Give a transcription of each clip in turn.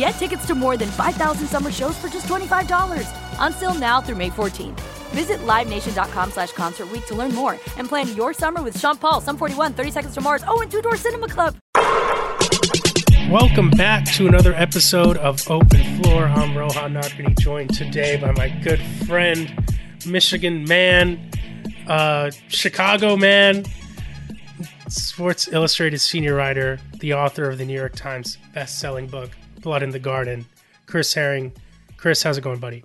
Get tickets to more than 5,000 summer shows for just $25. On sale now through May 14th. Visit LiveNation.com slash Concert Week to learn more and plan your summer with Sean Paul, Sum 41, 30 Seconds to Mars, oh, and Two Door Cinema Club. Welcome back to another episode of Open Floor. I'm Rohan Nadkarni, joined today by my good friend, Michigan man, uh, Chicago man, Sports Illustrated senior writer, the author of the New York Times best-selling book Blood in the Garden, Chris Herring. Chris, how's it going, buddy?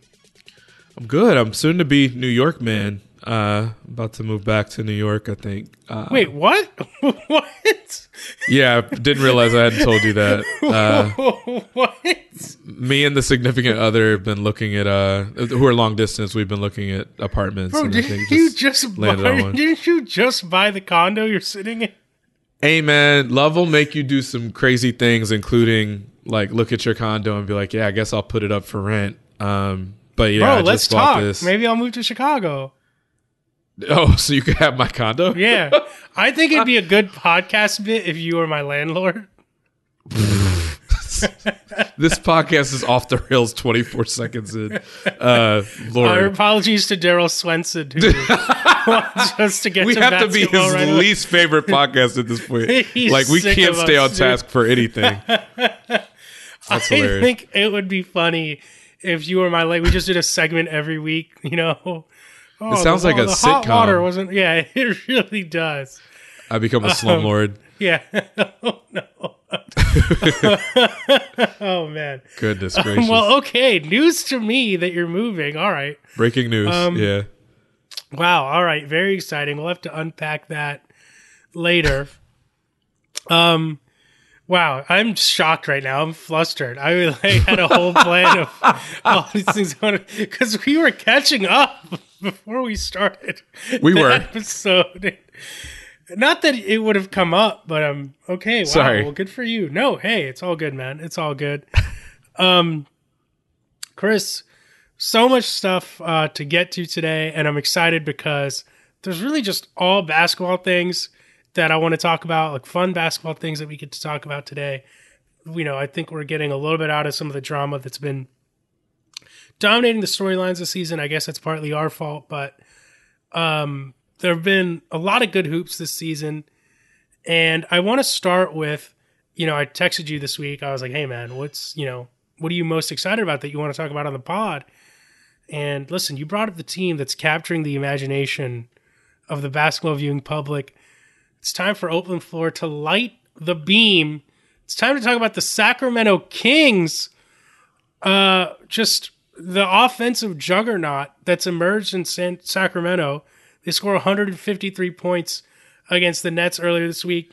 I'm good. I'm soon to be New York man. Uh, about to move back to New York, I think. Uh, Wait, what? what? Yeah, didn't realize I hadn't told you that. Uh, what? me and the significant other have been looking at uh, who are long distance. We've been looking at apartments. Bro, and did you just buy, on didn't you just buy the condo you're sitting in? Hey man, love will make you do some crazy things, including like look at your condo and be like, yeah, I guess I'll put it up for rent. Um, but yeah, Bro, I just let's bought talk. this. Maybe I'll move to Chicago. Oh, so you could have my condo? Yeah. I think it'd be a good podcast bit if you were my landlord. this podcast is off the rails 24 seconds in. Uh, Our apologies to Daryl Swenson, who wants us to get we to have to be his right away. least favorite podcast at this point. Like we can't stay us, on dude. task for anything. That's I hilarious. think it would be funny if you were my like we just did a segment every week, you know. Oh, It sounds the, like oh, a the hot sitcom. water wasn't yeah, it really does. I become a slumlord. Yeah. oh no. oh man. Goodness gracious. Well, okay. News to me that you're moving. All right. Breaking news. um, yeah. Wow. All right. Very exciting. We'll have to unpack that later. um. Wow, I'm shocked right now. I'm flustered. I like, had a whole plan of all these things going because we were catching up before we started. We were. episode. Not that it would have come up, but um, okay. Wow. Sorry. Well, good for you. No, hey, it's all good, man. It's all good. Um, Chris, so much stuff uh, to get to today, and I'm excited because there's really just all basketball things that I want to talk about, like fun basketball things that we get to talk about today. You know, I think we're getting a little bit out of some of the drama that's been dominating the storylines this season. I guess that's partly our fault, but um, there have been a lot of good hoops this season. And I want to start with, you know, I texted you this week. I was like, hey, man, what's, you know, what are you most excited about that you want to talk about on the pod? And listen, you brought up the team that's capturing the imagination of the basketball viewing public. It's time for Open Floor to light the beam. It's time to talk about the Sacramento Kings. Uh, just the offensive juggernaut that's emerged in San- Sacramento. They score 153 points against the Nets earlier this week.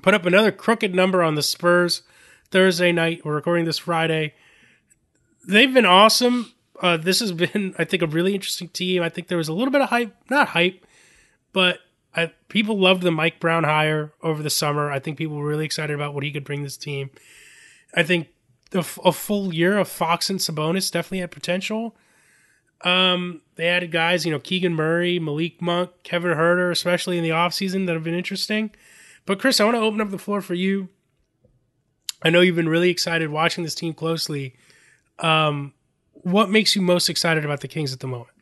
Put up another crooked number on the Spurs Thursday night. We're recording this Friday. They've been awesome. Uh, this has been, I think, a really interesting team. I think there was a little bit of hype, not hype, but I, people loved the Mike Brown hire over the summer. I think people were really excited about what he could bring this team. I think a, a full year of Fox and Sabonis definitely had potential. Um, they added guys, you know, Keegan Murray, Malik Monk, Kevin Huerter, especially in the offseason that have been interesting. But Chris, I want to open up the floor for you. I know you've been really excited watching this team closely. Um, what makes you most excited about the Kings at the moment?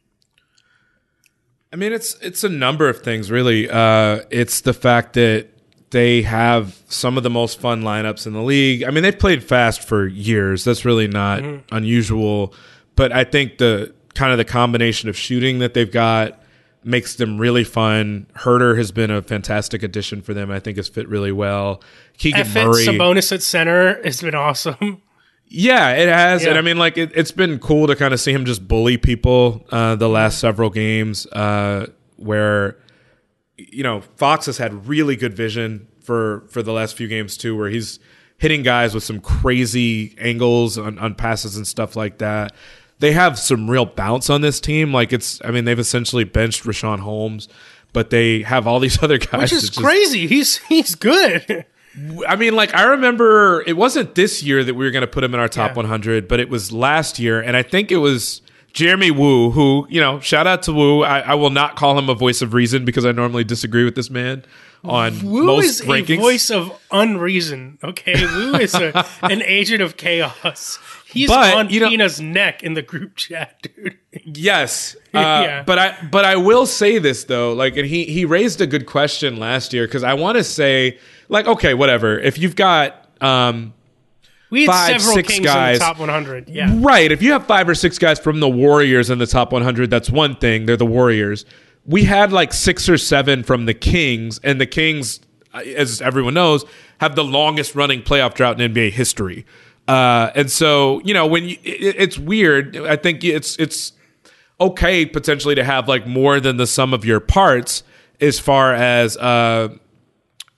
I mean, it's it's a number of things, really. Uh, it's the fact that they have some of the most fun lineups in the league. I mean, they've played fast for years. That's really not mm-hmm. unusual. But I think the kind of the combination of shooting that they've got makes them really fun. Huerter has been a fantastic addition for them. I think has fit really well. Keegan F- Murray, Sabonis at center has been awesome. Yeah, it has, yeah. and I mean, like it, has been cool to kind of see him just bully people uh, the last several games. Uh, where you know Fox has had really good vision for for the last few games too, where he's hitting guys with some crazy angles on, on passes and stuff like that. They have some real bounce on this team. Like it's, I mean, they've essentially benched Richaun Holmes, but they have all these other guys. Which is crazy. He's he's good. I mean, like I remember it wasn't this year that we were going to put him in our top yeah. 100, but it was last year, and I think it was Jeremy Woo, who you know, shout out to Woo. I, I will not call him a voice of reason because I normally disagree with this man on Woo most is rankings. a voice of unreason. Okay, Woo is a, an agent of chaos. He's but, on you know, Pina's neck in the group chat, dude. Yes, uh, yeah. But I but I will say this though, like, and he he raised a good question last year because I want to say like okay, whatever. If you've got um we had five, several six kings guys. in the top 100. Yeah, right. If you have five or six guys from the Warriors in the top 100, that's one thing. They're the Warriors. We had like six or seven from the Kings, and the Kings, as everyone knows, have the longest running playoff drought in NBA history. Uh, and so, you know, when you, it, it's weird. I think it's it's okay potentially to have like more than the sum of your parts as far as uh,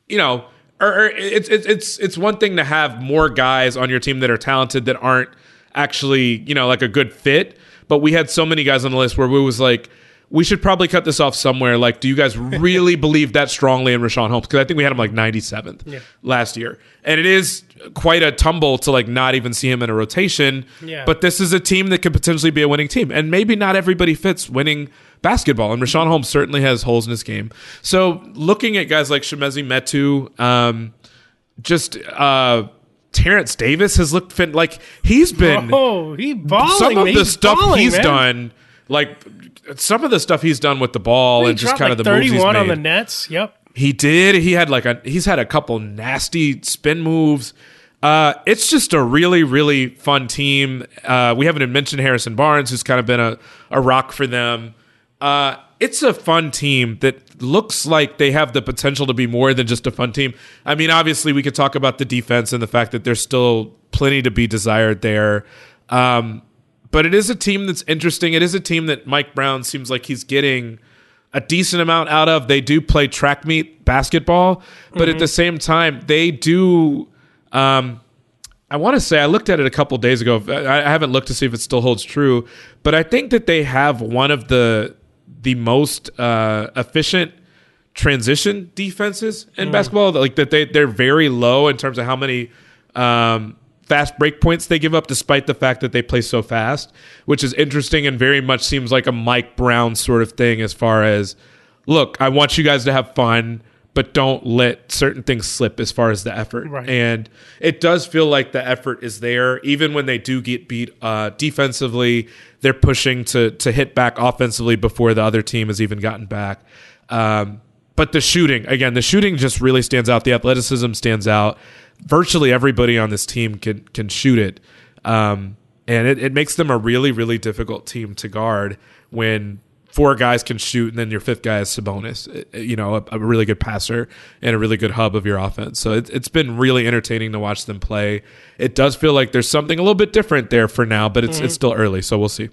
you know or, it's it's it's one thing to have more guys on your team that are talented that aren't actually you know like a good fit. But we had so many guys on the list where we was like, we should probably cut this off somewhere. Like, do you guys really believe that strongly in Richaun Holmes? Because I think we had him like 97th yeah. last year. And it is quite a tumble to like not even see him in a rotation. Yeah. But this is a team that could potentially be a winning team. And maybe not everybody fits winning basketball. And Richaun Holmes certainly has holes in his game. So looking at guys like Chimezie Metu, um, just uh, Terrence Davis has looked fin- like he's been. Oh, he balling. Some of the he's stuff balling, he's man. done, like some of the stuff he's done with the ball and just kind like of the moves he's 31 made. on the Nets. Yep. He did. He had like a he's had a couple nasty spin moves. Uh, it's just a really, really fun team. Uh, we haven't even mentioned Harrison Barnes, who's kind of been a, a rock for them. Uh, it's a fun team that looks like they have the potential to be more than just a fun team. I mean, obviously, we could talk about the defense and the fact that there's still plenty to be desired there. Um, but it is a team that's interesting. It is a team that Mike Brown seems like he's getting a decent amount out of. They do play track meet basketball, but mm-hmm. at the same time, they do. Um, I want to say I looked at it a couple days ago. I haven't looked to see if it still holds true, but I think that they have one of the the most uh, efficient transition defenses in mm. basketball. Like that they they're very low in terms of how many um, fast break points they give up, despite the fact that they play so fast, which is interesting and very much seems like a Mike Brown sort of thing. As far as look, I want you guys to have fun. But don't let certain things slip as far as the effort. Right. And it does feel like the effort is there, even when they do get beat uh, defensively they're pushing to to hit back offensively before the other team has even gotten back. Um, but the shooting, again, the shooting just really stands out. The athleticism stands out. Virtually everybody on this team can can shoot it, um, and it, it makes them a really really difficult team to guard when four guys can shoot, and then your fifth guy is Sabonis. Uh, you know, a, a, really good passer and a really good hub of your offense. So it, has been really entertaining to watch them play. It does feel like there's something a little bit different there for now, but it's mm-hmm. it's still early, so we'll see.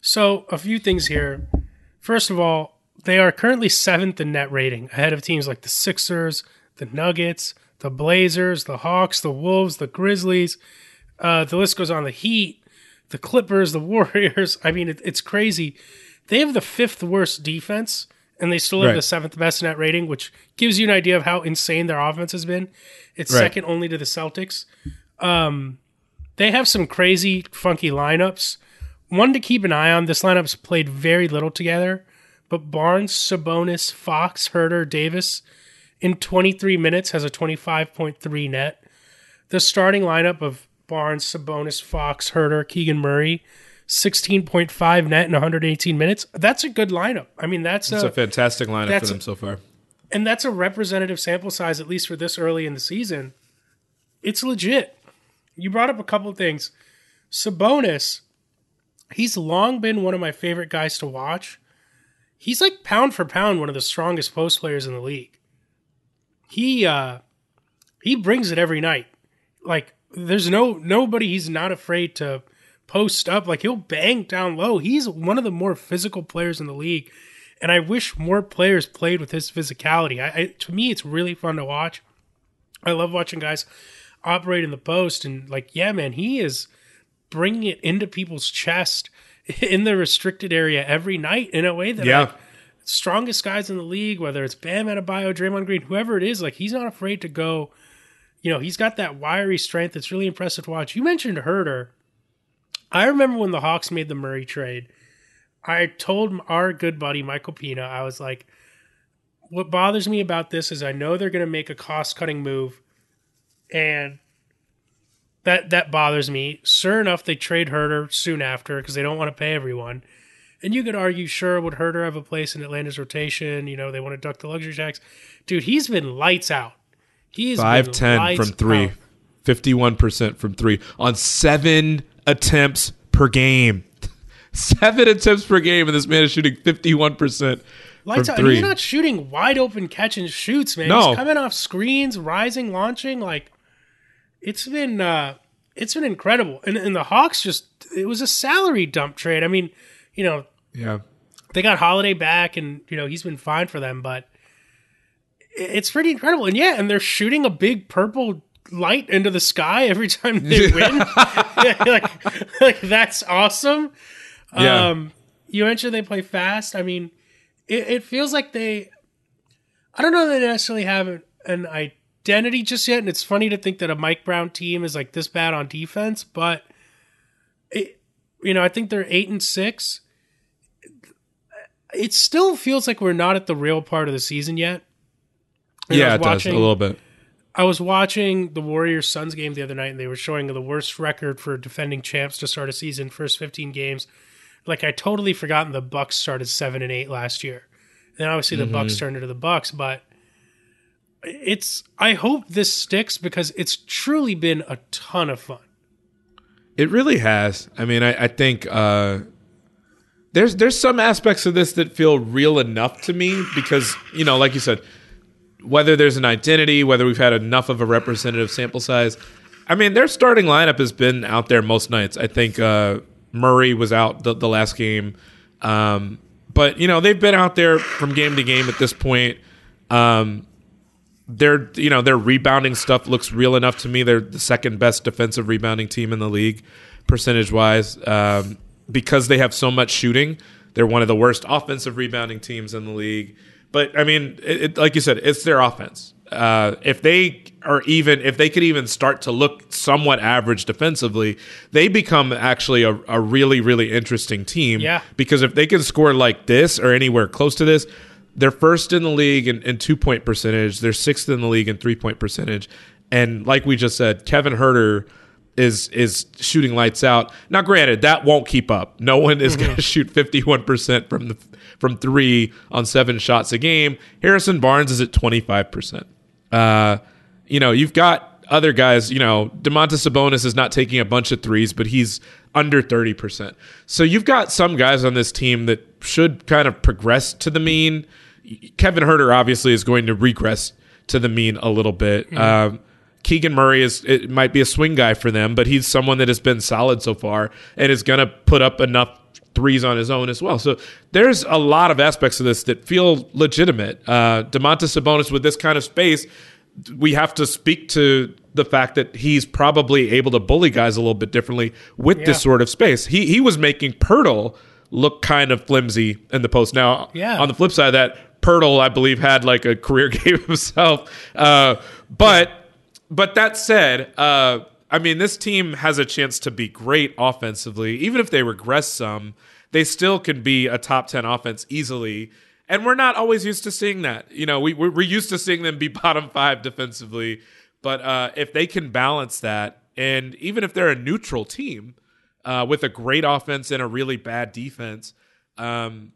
So a few things here. First of all, they are currently seventh in net rating, ahead of teams like the Sixers, the Nuggets, the Blazers, the Hawks, the Wolves, the Grizzlies. Uh, the list goes on. The Heat, the Clippers, the Warriors. I mean, it, it's crazy. They have the fifth worst defense and they still have Right. the seventh best net rating, which gives you an idea of how insane their offense has been. It's Right. second only to the Celtics. Um, they have some crazy, funky lineups. One to keep an eye on. This lineup's played very little together, but Barnes, Sabonis, Fox, Huerter, Davis in 23 minutes has a 25.3 net. The starting lineup of Barnes, Sabonis, Fox, Huerter, Keegan Murray, 16.5 net in 118 minutes. That's a good lineup. I mean, that's It's a, a fantastic lineup for them so far. and that's a representative sample size, at least for this early in the season. It's legit. You brought up a couple of things. Sabonis, he's long been one of my favorite guys to watch. He's like pound for pound one of the strongest post players in the league. He uh he brings it every night. Like there's no nobody he's not afraid to post up. Like he'll bang down low. He's one of the more physical players in the league and I wish more players played with his physicality. I, I to me, it's really fun to watch. I love watching guys operate in the post, and like, yeah, man, he is bringing it into people's chest in the restricted area every night in a way that Yeah. like, strongest guys in the league, whether it's Bam Adebayo, Draymond Green, whoever it is, like he's not afraid to go. You know, he's got that wiry strength that's really impressive to watch. You mentioned Huerter. I remember when the Hawks made the Murray trade. I told our good buddy Michael Pina, I was like, what bothers me about this is I know they're going to make a cost cutting move, and that that bothers me. Sure enough, they trade Huerter soon after because they don't want to pay everyone. And you could argue, sure, would Huerter have a place in Atlanta's rotation? You know, they want to duck the luxury tax. Dude, he's been lights out. He's been 5'10 from three, out. 51% from three on seven attempts per game. Seven attempts per game, and this man is shooting 51% Lights from. And three. he's not shooting wide open catch and shoots, man. No. He's coming off screens, rising, launching. Like it's been uh it's been incredible. And and the Hawks just it was a salary dump trade. I mean, you know, yeah. they got Holiday back and you know, he's been fine for them, but it's pretty incredible. And yeah, and they're shooting a big purple light into the sky every time they win. like, like that's awesome. Yeah. Um, you mentioned they play fast. I mean, it, it feels like they. I don't know they necessarily have an, an identity just yet, and it's funny to think that a Mike Brown team is like this bad on defense, but it, you know, I think they're eight and six. It still feels like we're not at the real part of the season yet. And yeah, it does a little bit. I was watching the Warriors Suns game the other night, and they were showing the worst record for defending champs to start a season, first 15 games. Like I totally forgotten the Bucks started seven and eight last year. And obviously the Bucks turned into the Bucks, but it's I hope this sticks because it's truly been a ton of fun. It really has. I mean, I, I think uh, there's there's some aspects of this that feel real enough to me because you know, like you said, whether there's an identity, whether we've had enough of a representative sample size. I mean, their starting lineup has been out there most nights. I think uh, Murray was out the, the last game, um, but you know they've been out there from game to game at this point. Um, their you know their rebounding stuff looks real enough to me. They're the second best defensive rebounding team in the league, percentage wise. Um, because they have so much shooting, they're one of the worst offensive rebounding teams in the league. But I mean, it, it, like you said, it's their offense. Uh, if they are even, if they could even start to look somewhat average defensively, they become actually a, a really, really interesting team. Yeah. Because if they can score like this or anywhere close to this, they're first in the league in, in two point percentage. They're sixth in the league in three point percentage. And like we just said, Kevin Huerter is is shooting lights out. Now, granted, that won't keep up. No one is going to shoot fifty one percent from the from three on seven shots a game. Harrison Barnes is at twenty five percent. Uh, you know, you've got other guys. You know, Domantas Sabonis is not taking a bunch of threes, but he's under thirty percent. So you've got some guys on this team that should kind of progress to the mean. Kevin Huerter obviously is going to regress to the mean a little bit. Um, Keegan Murray is it might be a swing guy for them, but he's someone that has been solid so far and is going to put up enough threes on his own as well. So there's a lot of aspects of this that feel legitimate. Uh, Domantas Sabonis with this kind of space, we have to speak to the fact that he's probably able to bully guys a little bit differently with Yeah. this sort of space. He he was making Poeltl look kind of flimsy in the post. Now, Yeah. on the flip side of that, Poeltl, I believe, had like a career game himself. Uh, but but that said, uh, I mean, this team has a chance to be great offensively. Even if they regress some, they still can be a top ten offense easily. And we're not always used to seeing that. You know, we we're used to seeing them be bottom five defensively. But uh, if they can balance that, and even if they're a neutral team uh, with a great offense and a really bad defense, um,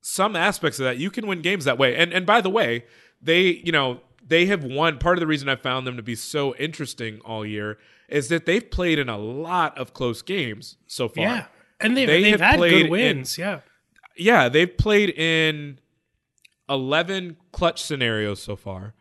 some aspects of that you can win games that way. And and by the way, they you know they have won. Part of the reason I found them to be so interesting all year is that they've played in a lot of close games so far. Yeah, and they've, They they have have had good wins. yeah, Yeah, they've played in eleven clutch scenarios so far.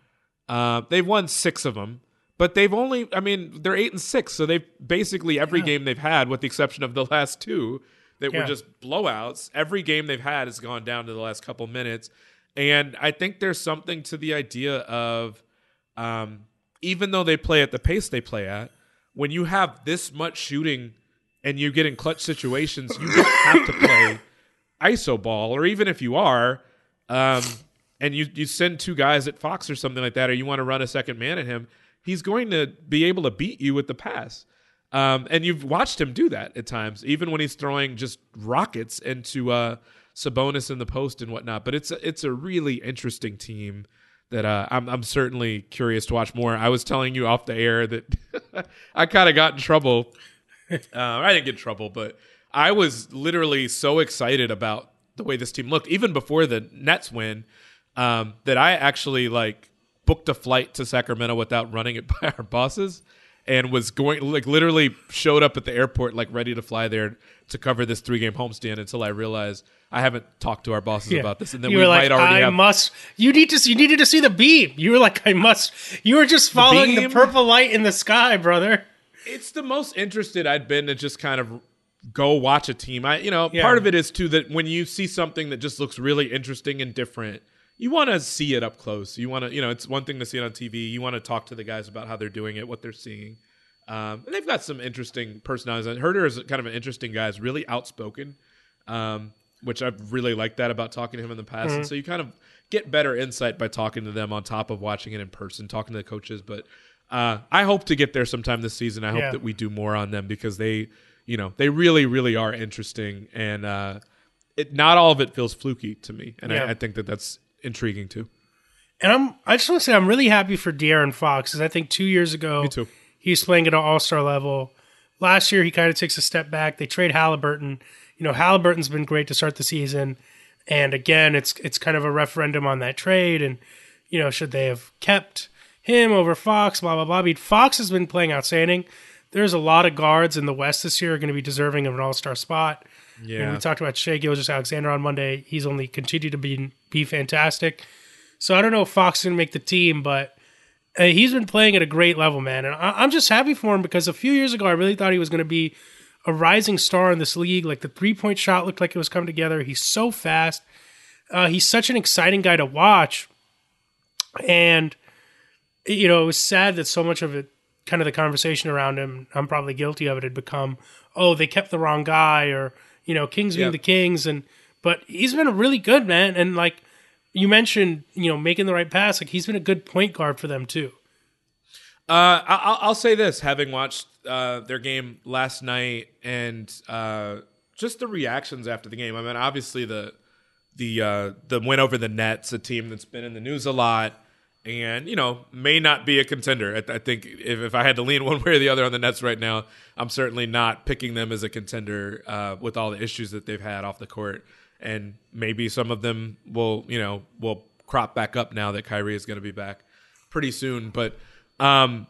Uh, they've won six of them, but they've only. I mean, they're eight and six, so they've basically every game they've had, with the exception of the last two that were just blowouts. Every game they've had has gone down to the last couple minutes, and I think there's something to the idea of, um, even though they play at the pace they play at, when you have this much shooting and you get in clutch situations, you don't have to play iso ball, or even if you are, um, and you you send two guys at Fox or something like that, or you want to run a second man at him, he's going to be able to beat you with the pass. Um, and you've watched him do that at times, even when he's throwing just rockets into uh, Sabonis in the post and whatnot. But it's a, it's a really interesting team that uh, I'm I'm certainly curious to watch more. I was telling you off the air that I kind of got in trouble. Uh, I didn't get in trouble, but I was literally so excited about the way this team looked, even before the Nets win, um, that I actually like booked a flight to Sacramento without running it by our bosses, and was going like literally showed up at the airport like ready to fly there to cover this three game homestand until I realized I haven't talked to our bosses Yeah. about this, and then you we were like, might already I have. must. You need to. You needed to see the beam. You were like, I must. You were just following the, beam? purple light in the sky, brother. it's the most interested I'd been to just kind of go watch a team. I, you know, Yeah. part of it is too that when you see something that just looks really interesting and different, you want to see it up close. You want to, you know, it's one thing to see it on TV. You want to talk to the guys about how they're doing it, what they're seeing. Um, and they've got some interesting personalities. Huerter is kind of an interesting guy. He's really outspoken, um, which I've really liked that about talking to him in the past. Mm-hmm. And so you kind of get better insight by talking to them on top of watching it in person, talking to the coaches. But uh, I hope to get there sometime this season. I hope Yeah. that we do more on them because they, you know, they really, really are interesting. And uh, it, not all of it feels fluky to me. And Yeah. I, I think that that's intriguing too. And I'm. I just want to say I'm really happy for De'Aaron Fox because I think two years ago Me too. he was playing at an All Star level. Last year he kind of takes a step back. They trade Halliburton. You know Halliburton's been great to start the season, and again it's it's kind of a referendum on that trade. And you know should they have kept him over Fox? Blah blah blah. I mean, Fox has been playing outstanding. There's a lot of guards in the West this year are going to be deserving of an All Star spot. You know, Yeah. we talked about Shai Gilgeous Alexander on Monday. He's only continued to be be fantastic. So I don't know if Fox is going to make the team, but uh, he's been playing at a great level, man. And I, I'm just happy for him because a few years ago I really thought he was going to be a rising star in this league. Like the three point shot looked like it was coming together. He's so fast. Uh, he's such an exciting guy to watch. And you know, it was sad that so much of it, kind of the conversation around him, I'm probably guilty of it, had become, oh, they kept the wrong guy, or you know, Kings being the Kings, and but he's been a really good man, and like you mentioned, you know, making the right pass, like he's been a good point guard for them too. Uh, I- I'll, I'll say this: having watched uh, their game last night and uh, just the reactions after the game. I mean, obviously the the uh, the win over the Nets, a team that's been in the news a lot, and you know may not be a contender. I, I think if, if I had to lean one way or the other on the Nets right now, I'm certainly not picking them as a contender uh, with all the issues that they've had off the court. And maybe some of them will, you know, will crop back up now that Kyrie is going to be back pretty soon. But um,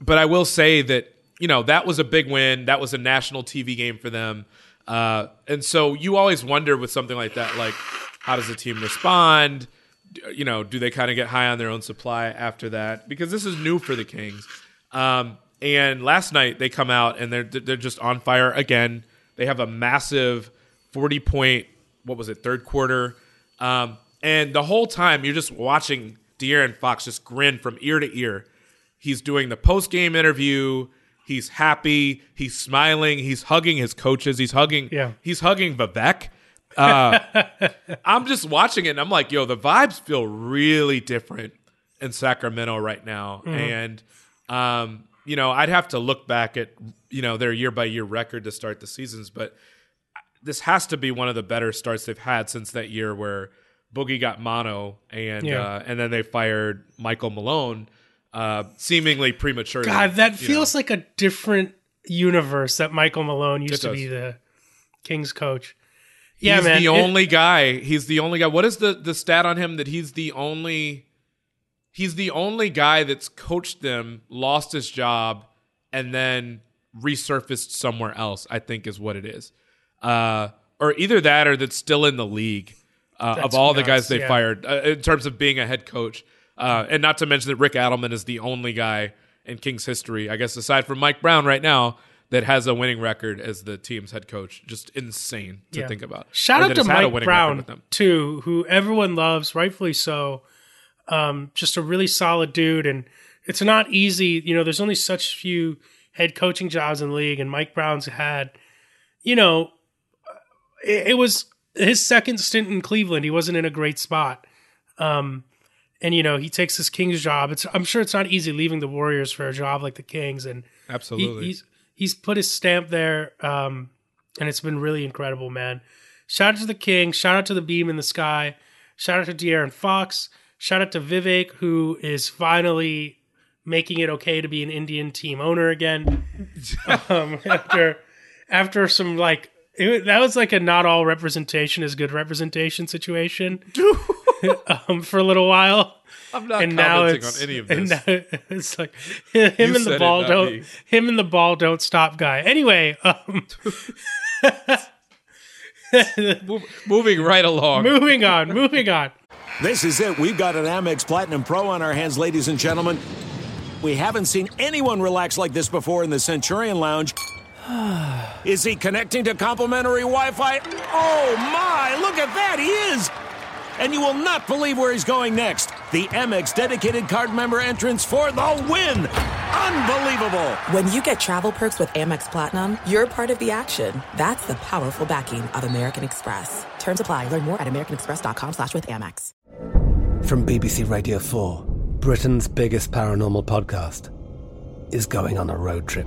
but I will say that you know that was a big win. That was a national TV game for them, uh, and so you always wonder with something like that, like how does the team respond? You know, do they kind of get high on their own supply after that? Because this is new for the Kings. Um, and last night they come out and they're they're just on fire again. They have a massive forty point what was it third quarter, um, and the whole time you're just watching De'Aaron Fox just grin from ear to ear. He's doing the post game interview. He's happy. He's smiling. He's hugging his coaches. He's hugging. Yeah. He's hugging Vivek. Uh, I'm just watching it and I'm like, yo, the vibes feel really different in Sacramento right now. Mm-hmm. And, um, you know, I'd have to look back at, you know, their year by year record to start the seasons, but this has to be one of the better starts they've had since that year where Boogie got mono and Yeah. uh, and then they fired Michael Malone uh, seemingly prematurely. God, that feels know. like a different universe that Michael Malone used to be the Kings coach. Yeah, he's man. the it- only guy. He's the only guy. What is the the stat on him that he's the only he's the only guy that's coached them, lost his job, and then resurfaced somewhere else. I think is what it is, uh, or either that or that's still in the league. Uh, of all the guys they yeah. fired uh, in terms of being a head coach, uh, and not to mention that Rick Adelman is the only guy in Kings history, I guess, aside from Mike Brown right now, that has a winning record as the team's head coach. Just insane to Yeah. think about. Shout Or out to Mike Brown too, who everyone loves, rightfully so. Um, just a really solid dude, and it's not easy. You know, there's only such few head coaching jobs in the league, and Mike Brown's had. You know, it, it was his second stint in Cleveland. He wasn't in a great spot. Um, and you know, he takes his Kings job. It's I'm sure it's not easy leaving the Warriors for a job like the Kings, and he, Absolutely. he's he's put his stamp there, um, and it's been really incredible, man. Shout out to the King. Shout out to the Beam in the Sky. Shout out to De'Aaron Fox. Shout out to Vivek, who is finally making it okay to be an Indian team owner again. um, after after some like it, that was like a not all representation is good representation situation um, for a little while I'm not and commenting it's on any of and this. now it's like him You and the it, ball not don't me. him and the ball don't stop guy. Anyway, um, moving right along. moving on, moving on. This is it. We've got an Amex Platinum Pro on our hands, ladies and gentlemen. We haven't seen anyone relax like this before in the Centurion Lounge. Is he connecting to complimentary Wi Fi? Oh my, look at that, he is! And you will not believe where he's going next. The Amex dedicated card member entrance for the win! Unbelievable! When you get travel perks with Amex Platinum, you're part of the action. That's the powerful backing of American Express. Terms apply. Learn more at americanexpress.com slash with Amex. From BBC Radio 4, Britain's biggest paranormal podcast is going on a road trip.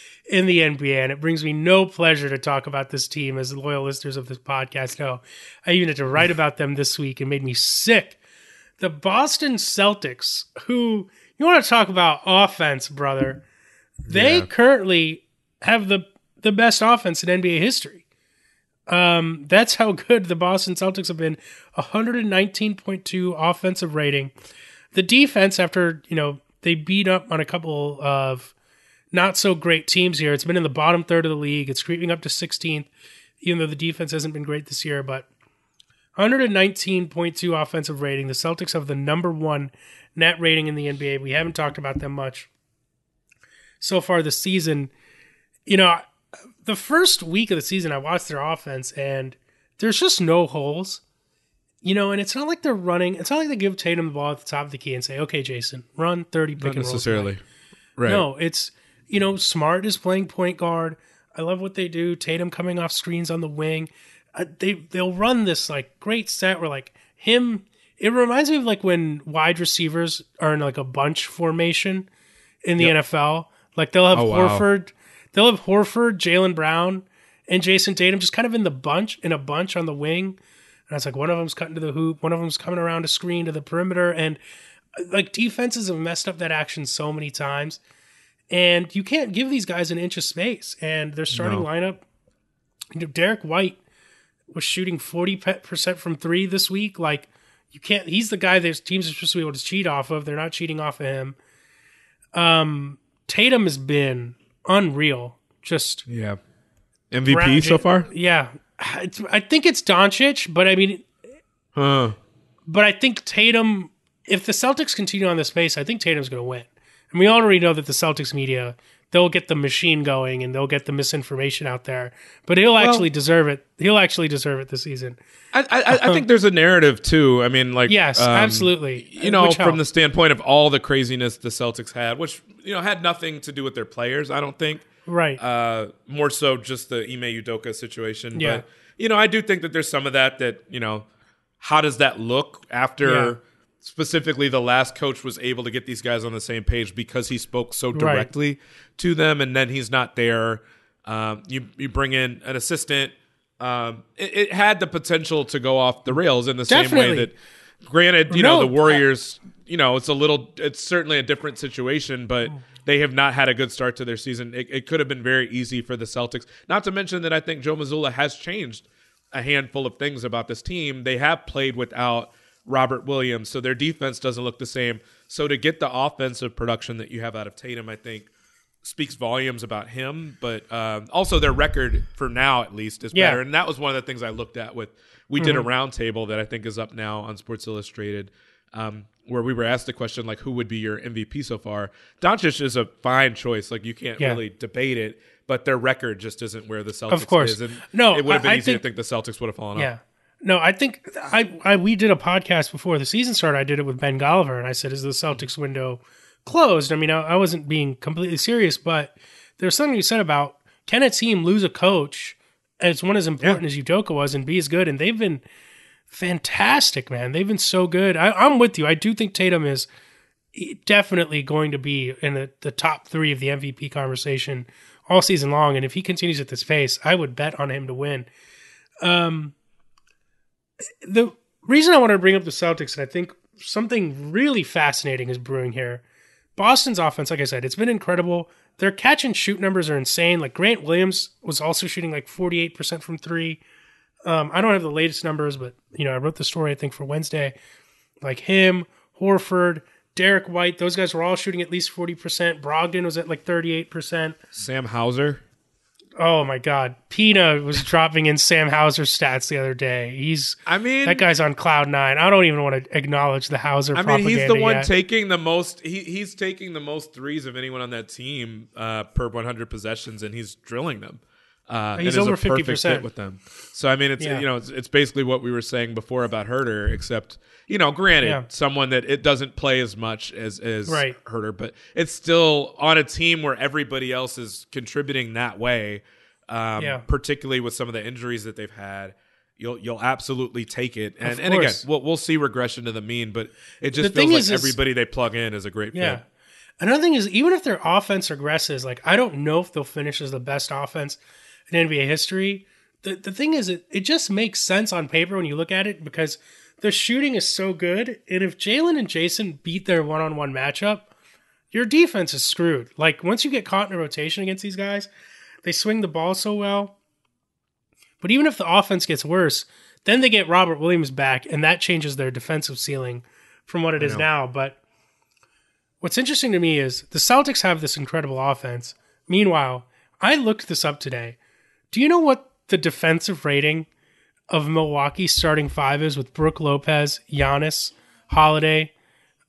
in the NBA, and it brings me no pleasure to talk about this team as loyal listeners of this podcast know. I even had to write about them this week and made me sick. The Boston Celtics, who you want to talk about offense, brother. They Yeah. currently have the the best offense in NBA history. Um, that's how good the Boston Celtics have been. 119.2 offensive rating. The defense, after you know they beat up on a couple of not so great teams here, it's been in the bottom third of the league. It's creeping up to 16th, even though the defense hasn't been great this year. But 119.2 offensive rating. The Celtics have the number one net rating in the NBA. We haven't talked about them much so far this season. You know, the first week of the season, I watched their offense, and there's just no holes. You know, and it's not like they're running. It's not like they give Tatum the ball at the top of the key and say, "Okay, Jason, run thirty pick Not and rolls." necessarily. tonight." Right. No, it's you know, Smart is playing point guard. I love what they do. Tatum coming off screens on the wing. Uh, they they'll run this like great set where like him. It reminds me of like when wide receivers are in like a bunch formation in the Yep. NFL. Like they'll have Oh, wow. Horford, they'll have Horford, Jaylen Brown, and Jason Tatum just kind of in the bunch in a bunch on the wing. And I was like, one of them's cutting to the hoop, one of them's coming around a screen to the perimeter, and uh, like defenses have messed up that action so many times, and you can't give these guys an inch of space. And their starting No. lineup, you know, Derrick White was shooting forty percent from three this week. Like you can't. He's the guy that teams are supposed to be able to cheat off of. They're not cheating off of him. Um, Tatum has been unreal. Just Yeah. MVP so far? Yeah, It's- I think it's Doncic, but I mean, Huh. but I think Tatum. If the Celtics continue on this pace, I think Tatum's going to win. And we already know that the Celtics media they'll get the machine going and they'll get the misinformation out there. But he'll actually deserve it. He'll actually deserve it this season. I, I, I think there's a narrative too. I mean, like Yes, um, absolutely. You know, Which from helped. the standpoint of all the craziness the Celtics had, which you know had nothing to do with their players. I don't think. Right. Uh, more so just the Ime Udoka situation. Yeah. But you know, I do think that there's some of that. That you know, how does that look after? Yeah. Specifically, the last coach was able to get these guys on the same page because he spoke so Right. directly to them, and then he's not there. Um, you you bring in an assistant. Um, it, it had the potential to go off the rails in the same way that, granted, you No, know, the Warriors. You know, it's a little. It's certainly a different situation, but they have not had a good start to their season. It, it could have been very easy for the Celtics. Not to mention that I think Joe Mazzulla has changed a handful of things about this team. They have played without Robert Williams, so their defense doesn't look the same. So to get the offensive production that you have out of Tatum, I think speaks volumes about him, but um, also their record for now at least is Yeah. better. And that was one of the things I looked at with we did a Mhm. roundtable that I think is up now on Sports Illustrated, um, where we were asked the question like, who would be your MVP so far? Doncic is a fine choice. Like you can't Yeah. really debate it, but their record just isn't where the Celtics of course. is. And No, it would have been I- I easy think- to think the Celtics would have fallen Yeah. off. No, I think I, I we did a podcast before the season started. I did it with Ben Golliver, and I said, "Is the Celtics window closed?" I mean, I, I wasn't being completely serious, but there's something you said about can a team lose a coach as one as important as Udoka was and be as good, and they've been fantastic, man. They've been so good. I, I'm with you. I do think Tatum is definitely going to be in the, the top three of the MVP conversation all season long, and if he continues at this pace, I would bet on him to win. Um, the reason I want to bring up the Celtics, and I think something really fascinating is brewing here. Boston's offense, like I said, it's been incredible. Their catch and shoot numbers are insane. Like Grant Williams was also shooting like 48% from three. Um, I don't have the latest numbers, but you know, I wrote the story I think for Wednesday. Like him, Horford, Derrick White, those guys were all shooting at least 40%. Brogdon was at like 38%. Sam Hauser. Oh my god, Pina was dropping in Sam Hauser stats the other day. He's I mean that guy's on cloud nine. I don't even want to acknowledge the Hauser. I mean, he's the one yet. taking the most. He, he's taking the most threes of anyone on that team uh, per 100 possessions, and he's drilling them. Uh, He's over 50%. fit with them. So I mean, it's Yeah. you know, it's, it's basically what we were saying before about Huerter, except you know, granted, Yeah. someone that it doesn't play as much as as Right. Huerter, but it's still on a team where everybody else is contributing that way. Um, Yeah. particularly with some of the injuries that they've had. You'll you'll absolutely take it, and and again, we'll we'll see regression to the mean, but it just The feels like is- everybody they plug in is a great Yeah. fit. Another thing is, even if their offense regresses, like I don't know if they'll finish as the best offense in NBA history. The the thing is, it, it just makes sense on paper when you look at it because the shooting is so good, and if Jalen and Jason beat their one on one matchup, your defense is screwed. Like once you get caught in a rotation against these guys, they swing the ball so well. But even if the offense gets worse, then they get Robert Williams back, and that changes their defensive ceiling from what it is now. But what's interesting to me is the Celtics have this incredible offense. Meanwhile, I looked this up today. Do you know what the defensive rating of Milwaukee starting five is with Brook Lopez, Giannis, Holiday,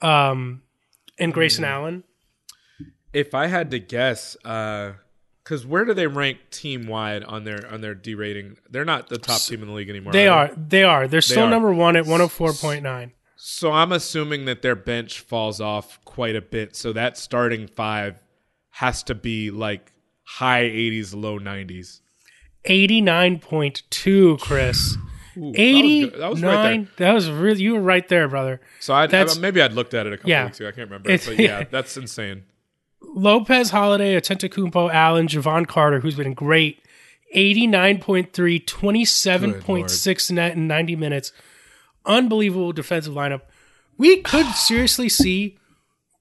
um, and Grayson Allen? If I had to guess, because where do they rank team wide on their on their D rating? They're not the top team in the league anymore. They are are. They are. They're still are. number one at 104.9. So I'm assuming that their bench falls off quite a bit. So that starting five has to be like high 80s, low 90s. 89.2, Chris. Ooh, that was. 89. That was right there. That was really, you were right there, brother. So I, That's- I maybe I'd looked at it a couple Yeah. weeks ago. I can't remember, but yeah, that's insane. Lopez, Holiday, Antetokounmpo, Allen, Jevon Carter, who's been great. 89.3, 27.6 net in 90 minutes. Unbelievable defensive lineup. We could seriously see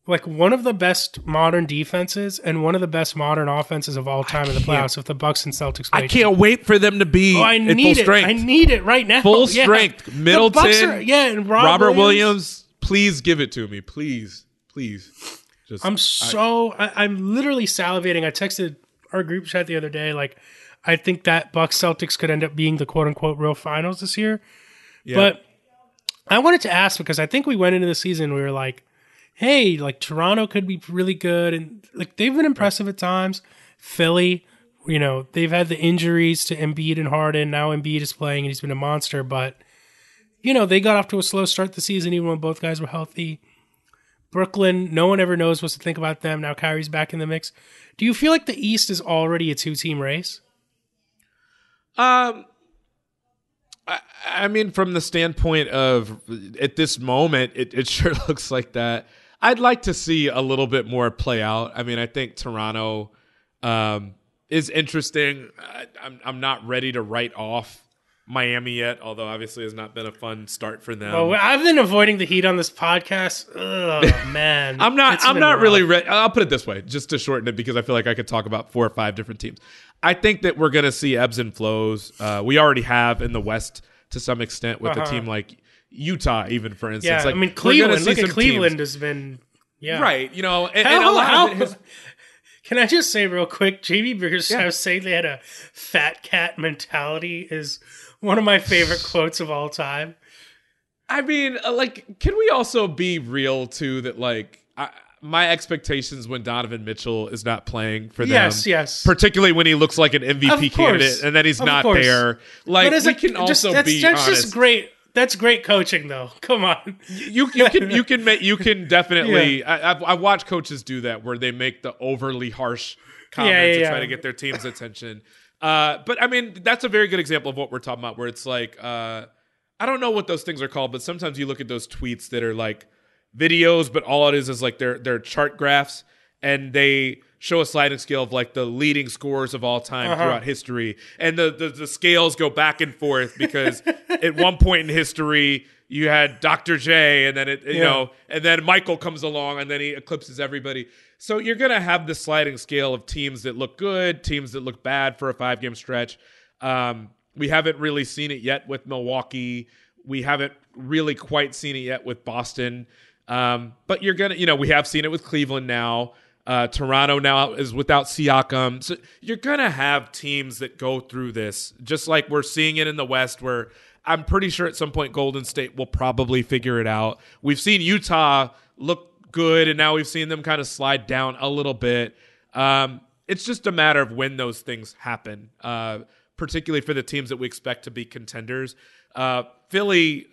like one of the best modern defenses and one of the best modern offenses of all time in the playoffs if the Bucks and Celtics I can't wait for them to be Oh, I need full it. strength. I need it right now. full Yeah. strength. Middleton, are- yeah, and Rob Robert Williams. Williams. Please give it to me, please, please. Just, I'm I- so I, I'm literally salivating. I texted our group chat the other day. Like, I think that Bucks Celtics could end up being the quote unquote real finals this year. Yeah. But I wanted to ask because I think we went into the season we were like, hey, like Toronto could be really good, and like they've been impressive at times. Philly, you know, they've had the injuries to Embiid and Harden. Now Embiid is playing and he's been a monster, but you know they got off to a slow start the season even when both guys were healthy. Brooklyn, no one ever knows what to think about them. Now Kyrie's back in the mix. Do you feel like the East is already a two team race? Um, I, I mean, from the standpoint of at this moment, it, it sure looks like that. I'd like to see a little bit more play out. I mean, I think Toronto um, is interesting. I, I'm I'm not ready to write off Miami yet, although obviously has not been a fun start for them. well, I've been avoiding the heat on this podcast. Ugh, man. I'm not. It's I'm not rough. really ready. I'll put it this way, just to shorten it, because I feel like I could talk about four or five different teams. I think that we're going to see ebbs and flows. Uh, we already have in the West to some extent with a Uh-huh. team like Utah, even for instance. Yeah, like, I mean Cleveland. Look at Cleveland teams- has been yeah right. You know, and, How- and how- of it has, Can I just say real quick, JB Bickerstaff saying they had a fat cat mentality is one of my favorite quotes of all time. I mean, uh, like, can we also be real too? That like, I, my expectations when Donovan Mitchell is not playing for them, Yes, yes. particularly when he looks like an MVP candidate, and then he's Of not course. there. Like, But as we a- can just- also that's, be that's honest. just great. That's great coaching, though. Come on, you you can you can make you can definitely. I, I've, I've watched coaches do that where they make the overly harsh comments Yeah, yeah, to yeah. try to get their team's attention. Uh, but I mean, that's a very good example of what we're talking about, where it's like, uh, I don't know what those things are called, but sometimes you look at those tweets that are like videos, but all it is is like their their chart graphs, and they show a sliding scale of like the leading scores of all time Uh-huh. throughout history, and the, the the scales go back and forth because at one point in history you had Dr. J, and then it you Yeah. know, and then Michael comes along, and then he eclipses everybody. So you're gonna have the sliding scale of teams that look good, teams that look bad for a five game stretch. Um, we haven't really seen it yet with Milwaukee. We haven't really quite seen it yet with Boston. Um, but you're gonna, you know, we have seen it with Cleveland now. Uh, Toronto now is without Siakam. So you're going to have teams that go through this, just like we're seeing it in the West, where I'm pretty sure at some point Golden State will probably figure it out. We've seen Utah look good, and now we've seen them kind of slide down a little bit. Um, it's just a matter of when those things happen, uh, particularly for the teams that we expect to be contenders. Uh, Philly,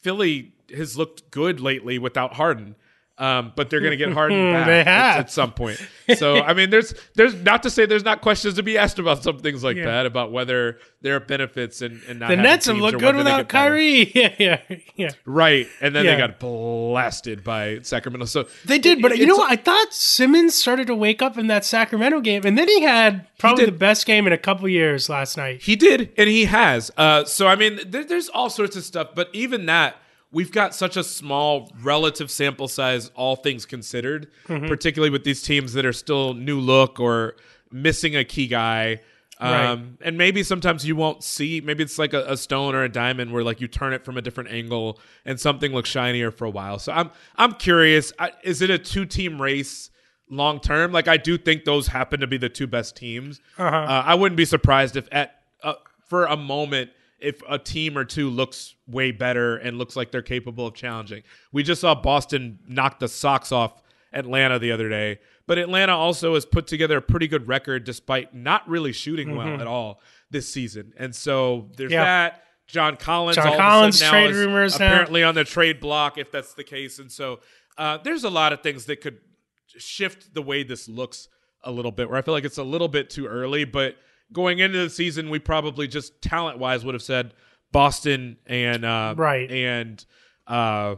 Philly has looked good lately without Harden. Um, but they're going to get Harden back at, at some point. So I mean, there's there's not to say there's not questions to be asked about some things like Yeah. that about whether there are benefits and, and not The Nets have looked good without. Kyrie. Yeah, yeah, yeah. Right, and then Yeah. they got blasted by Sacramento. So They did, but it- you know what? I thought Simmons started to wake up in that Sacramento game, and then he had probably did. the best game in a couple years last night. He did, and he has. Uh, so I mean, there, there's all sorts of stuff, but even that, we've got such a small relative sample size, all things considered, Mhm. particularly with these teams that are still new look or missing a key guy. Um, Right. And maybe sometimes you won't see. Maybe it's like a, a stone or a diamond where like you turn it from a different angle and something looks shinier for a while. So I'm I'm curious. I, is it a two team race? long term. Like I do think those happen to be the two best teams. Uh-huh. Uh, I wouldn't be surprised if at uh, for a moment if a team or two looks way better and looks like they're capable of challenging. We just saw Boston knock the socks off Atlanta the other day, but Atlanta also has put together a pretty good record despite not really shooting well Mhm. at all this season. And so there's Yeah. that. John Collins, John all of a Collins, now trade rumors now. apparently on the trade block if that's the case. And so uh, there's a lot of things that could shift the way this looks a little bit. Where I feel like it's a little bit too early, but going into the season, we probably just talent wise would have said Boston and uh, Right. and uh,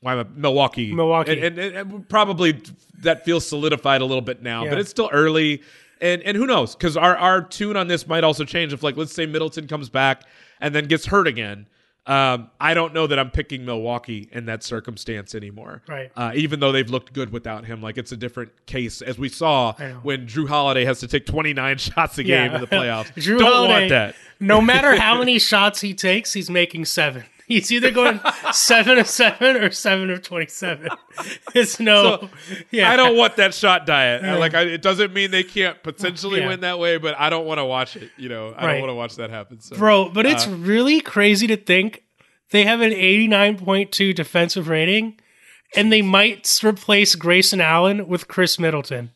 why am I- Milwaukee, Milwaukee. and, and, and probably that feels solidified a little bit now, Yeah. but it's still early. And and who knows? Because our our tune on this might also change if like let's say Middleton comes back and then gets hurt again. Um, I don't know that I'm picking Milwaukee in that circumstance anymore. Right. Uh, even though they've looked good without him, like it's a different case, as we saw when Jrue Holiday has to take 29 shots a game in the playoffs. Jrue don't Holiday, want that. no matter how many shots he takes, he's making seven. He's either going seven of seven or seven of twenty-seven. It's no, So, yeah. I don't want that shot diet. Yeah. Like, I, it doesn't mean they can't potentially Yeah. win that way, but I don't want to watch it. You know, I Right. don't want to watch that happen. So, bro. But it's uh, really crazy to think they have an eighty-nine point two defensive rating, and they might replace Grayson Allen with Khris Middleton.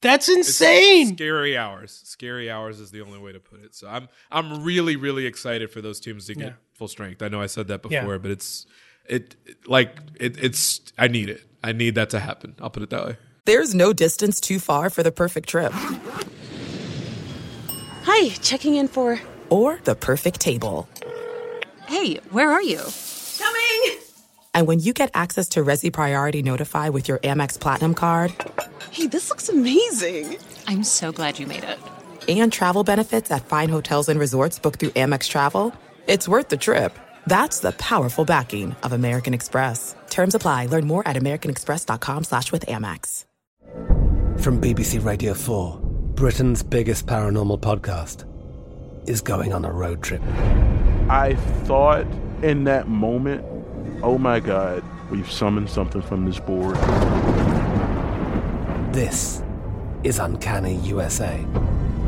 That's it's insane. Scary hours. Scary hours is the only way to put it. So I'm I'm really really excited for those teams to get Yeah. Full strength. I know I said that Yeah. before, but it's it like it, it's I need it. I need that to happen. I'll put it that way. There's no distance too far for the perfect trip. Hi, checking in for. Or the perfect table. Hey, where are you? Coming! And when you get access to Resy Priority Notify with your Amex Platinum card Hey, this looks amazing. I'm so glad you made it. and travel benefits at fine hotels and resorts booked through Amex Travel, it's worth the trip. That's the powerful backing of American Express. Terms apply. Learn more at americanexpress.com slash with Amex. From BBC Radio 4, Britain's biggest paranormal podcast is going on a road trip. I thought in that moment, oh my God, we've summoned something from this board. This is Uncanny USA.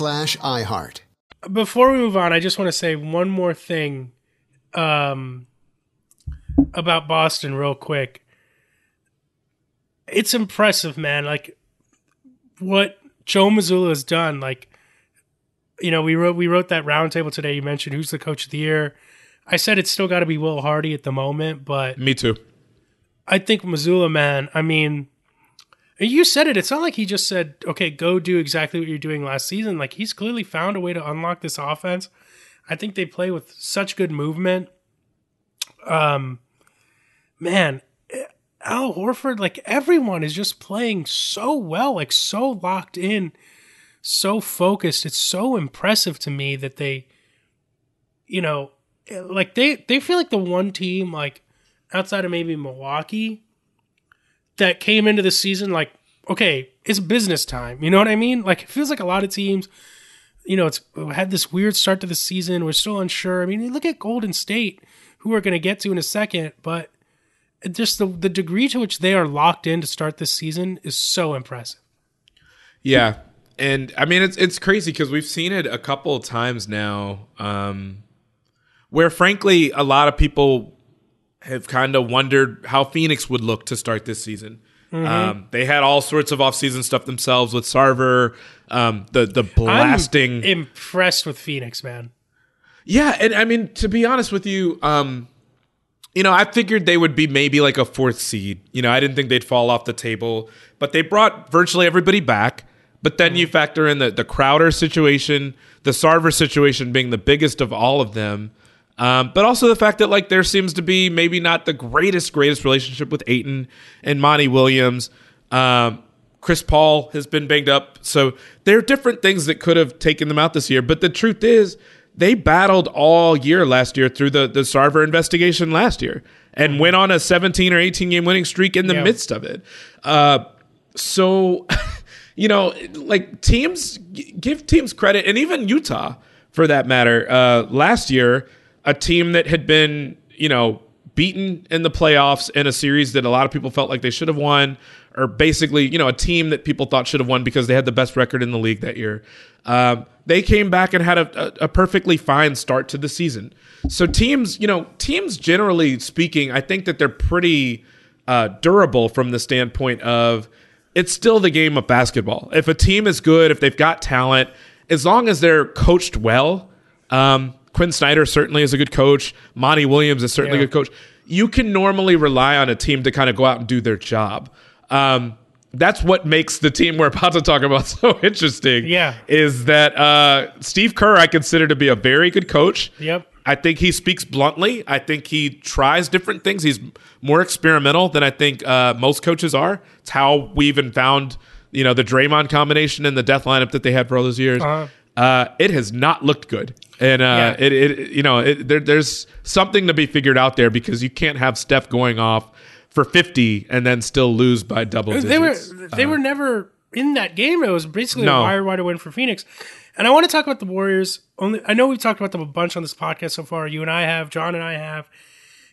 slash iHeart. Before we move on, I just want to say one more thing um, about Boston, real quick. It's impressive, man. Like what Joe Mazzulla has done. Like, you know, we wrote we wrote that roundtable today. You mentioned who's the coach of the year. I said it's still got to be Will Hardy at the moment, but me too. I think Mazzulla, man. I mean, you said it. It's not like he just said, "Okay, go do exactly what you're doing last season." Like he's clearly found a way to unlock this offense. I think they play with such good movement. Um, man, Al Horford, like everyone is just playing so well, like so locked in, so focused. It's so impressive to me that they, you know, like they they feel like the one team like outside of maybe Milwaukee that came into the season like, okay, it's business time. You know what I mean? Like it feels like a lot of teams, you know, it's had this weird start to the season. We're still unsure. I mean, look at Golden State, who we're going to get to in a second, but just the the degree to which they are locked in to start this season is so impressive. Yeah, and I mean it's it's crazy because we've seen it a couple of times now, um, where frankly a lot of people have kind of wondered how Phoenix would look to start this season. Mm-hmm. Um, they had all sorts of offseason stuff themselves with Sarver, um, the the blasting. I'm impressed with Phoenix, man. Yeah, and I mean to be honest with you, um, you know, I figured they would be maybe like a fourth seed. You know, I didn't think they'd fall off the table, but they brought virtually everybody back. But then you factor in the the Crowder situation, the Sarver situation being the biggest of all of them. Um, but also the fact that like there seems to be maybe not the greatest greatest relationship with Ayton and Monty Williams. Um, Chris Paul has been banged up, so there are different things that could have taken them out this year. But the truth is, they battled all year last year through the the Sarver investigation last year and went on a 17 or 18 game winning streak in the yeah. midst of it. Uh, so, you know, like teams give teams credit, and even Utah for that matter. Uh, last year a team that had been, you know, beaten in the playoffs in a series that a lot of people felt like they should have won, or basically, you know, a team that people thought should have won because they had the best record in the league that year. Um, they came back and had a, a, perfectly fine start to the season. So teams, you know, teams generally speaking, I think that they're pretty uh, durable from the standpoint of it's still the game of basketball. If a team is good, if they've got talent, as long as they're coached well, um, Quin Snyder certainly is a good coach. Monty Williams is certainly yeah. a good coach. You can normally rely on a team to kind of go out and do their job. Um, that's what makes the team we're about to talk about so interesting. Yeah. Is that uh, Steve Kerr, I consider to be a very good coach. Yep. I think he speaks bluntly. I think he tries different things. He's more experimental than I think uh, most coaches are. It's how we even found, you know, the Draymond combination and the death lineup that they had for all those years. Uh-huh. Uh, it has not looked good and uh, yeah. it, it you know it, there, there's something to be figured out there because you can't have Steph going off for 50 and then still lose by double digits. They were they uh, were never in that game. It was basically No. a wire wide win for Phoenix. And I want to talk about the Warriors. Only I know we've talked about them a bunch on this podcast so far. You and I have, John and I have,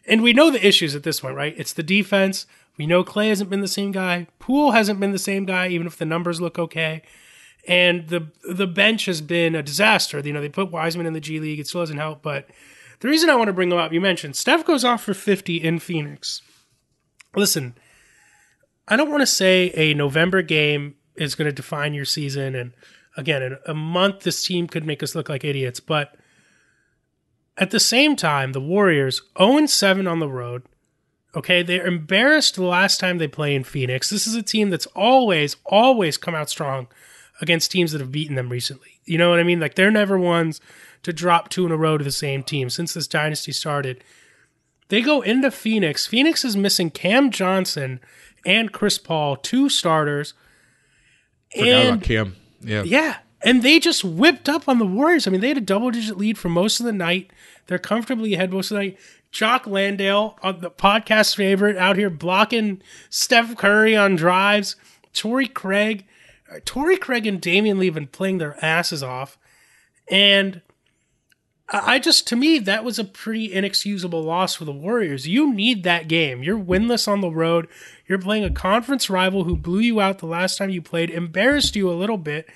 and we know the issues at this point, right? It's the defense. We know Klay hasn't been the same guy. Poole hasn't been the same guy, even if the numbers look okay. And the the bench has been a disaster. You know, they put Wiseman in the G League. It still doesn't help. But the reason I want to bring them up, you mentioned Steph goes off for 50 in Phoenix. Listen, I don't want to say a November game is going to define your season. And again, in a month, this team could make us look like idiots. But at the same time, the Warriors 0 7 on the road. Okay, they're embarrassed the last time they play in Phoenix. This is a team that's always, always come out strong against teams that have beaten them recently. You know what I mean? Like they're never ones to drop two in a row to the same team since this dynasty started. They go into Phoenix. Phoenix is missing Cam Johnson and Chris Paul, two starters. Forgot and about Cam. Yeah. yeah. And they just whipped up on the Warriors. I mean, they had a double digit lead for most of the night. They're comfortably ahead most of the night. Jock Landale, uh, the podcast favorite, out here blocking Steph Curry on drives. Torrey Craig. Uh, Torrey Craig and Damion Lee have been playing their asses off. And I just, to me, that was a pretty inexcusable loss for the Warriors. You need that game. You're winless on the road. You're playing a conference rival who blew you out the last time you played, embarrassed you a little bit.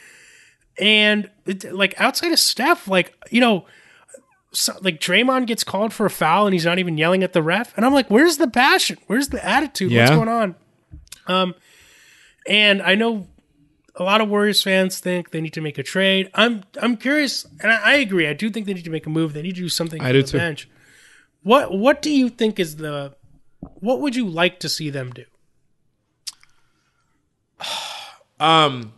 And it, like outside of Steph, like, you know, so, like Draymond gets called for a foul and he's not even yelling at the ref. And I'm like, where's the passion? Where's the attitude? What's going on? Um, and I know a lot of Warriors fans think they need to make a trade. I'm I'm curious, and I, I agree. I do think they need to make a move. They need to do something I do the too. bench. What What do you think is the What would you like to see them do? Um,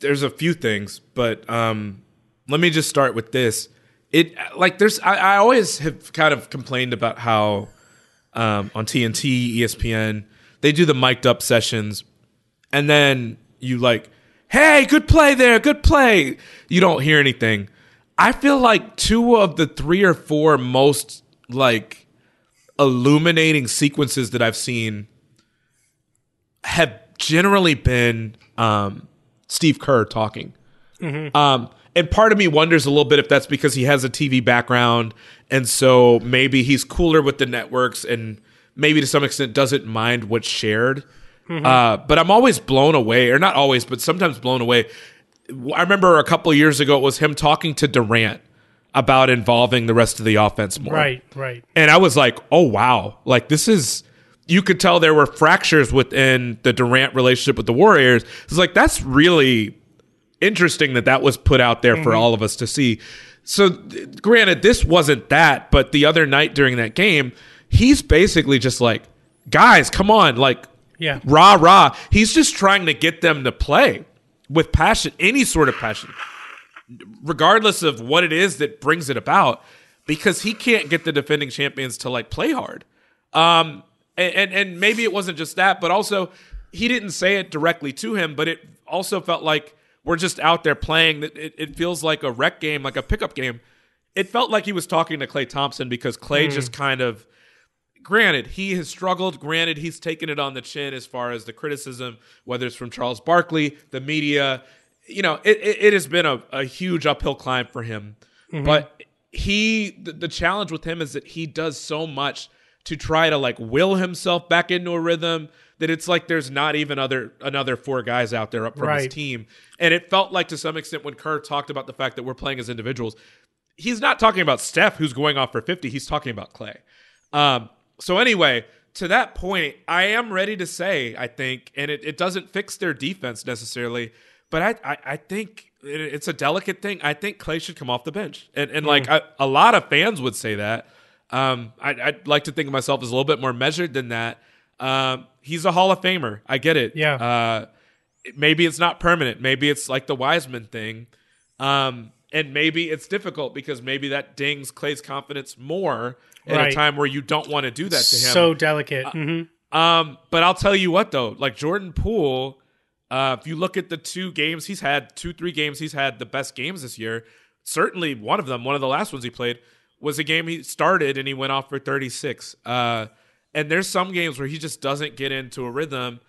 there's a few things, but um, let me just start with this. It like there's I, I always have kind of complained about how um, on TNT, ESPN, they do the mic'd up sessions, and then you like, hey, good play there, good play. You don't hear anything. I feel like two of the three or four most like illuminating sequences that I've seen have generally been um, Steve Kerr talking. Um, and part of me wonders a little bit if that's because he has a TV background, and so maybe he's cooler with the networks, and maybe to some extent doesn't mind what's shared. Mhm. Uh, but I'm always blown away, or not always, but sometimes blown away. I remember a couple of years ago it was him talking to Durant about involving the rest of the offense more. Right, right. And I was like, oh, wow. Like, this is, you could tell there were fractures within the Durant relationship with the Warriors. It's like, that's really interesting that that was put out there for Mhm. all of us to see. So, granted, this wasn't that, but the other night during that game, he's basically just like, guys, come on. Like, Yeah. rah, rah. He's just trying to get them to play with passion, any sort of passion regardless of what it is that brings it about, because he can't get the defending champions to like play hard. Um, and, and and maybe it wasn't just that, but also he didn't say it directly to him, but it also felt like we're just out there playing. That it, it feels like a rec game, like a pickup game. It felt like he was talking to Klay Thompson because Klay Hmm. just kind of granted he has struggled. Granted he's taken it on the chin as far as the criticism whether it's from charles barkley the media. You know it, it, it has been a, a huge uphill climb for him. Mhm. but he the, the challenge with him is that he does so much to try to like will himself back into a rhythm that it's like there's not even other another four guys out there up from Right. his team. And it felt like to some extent when kerr talked about the fact that we're playing as individuals he's not talking about steph who's going off for 50 he's talking about clay. Um, so anyway, to that point, I am ready to say, I think, and it, it doesn't fix their defense necessarily, but I, I, I think it, it's a delicate thing. I think Klay should come off the bench. And, and like Mm. a, a lot of fans would say that. Um, I, I'd like to think of myself as a little bit more measured than that. Um, he's a Hall of Famer. I get it. Yeah. Uh, maybe it's not permanent. Maybe it's like the Wiseman thing. Um, and maybe it's difficult because maybe that dings Klay's confidence more at Right. a time where you don't want to do that to him. So delicate. Uh, Mhm. Um, but I'll tell you what though, like Jordan Poole, uh, if you look at the two games he's had, two three games he's had the best games this year. Certainly one of them, one of the last ones he played, was a game he started and he went off for 36. Uh, and there's some games where he just doesn't get into a rhythm.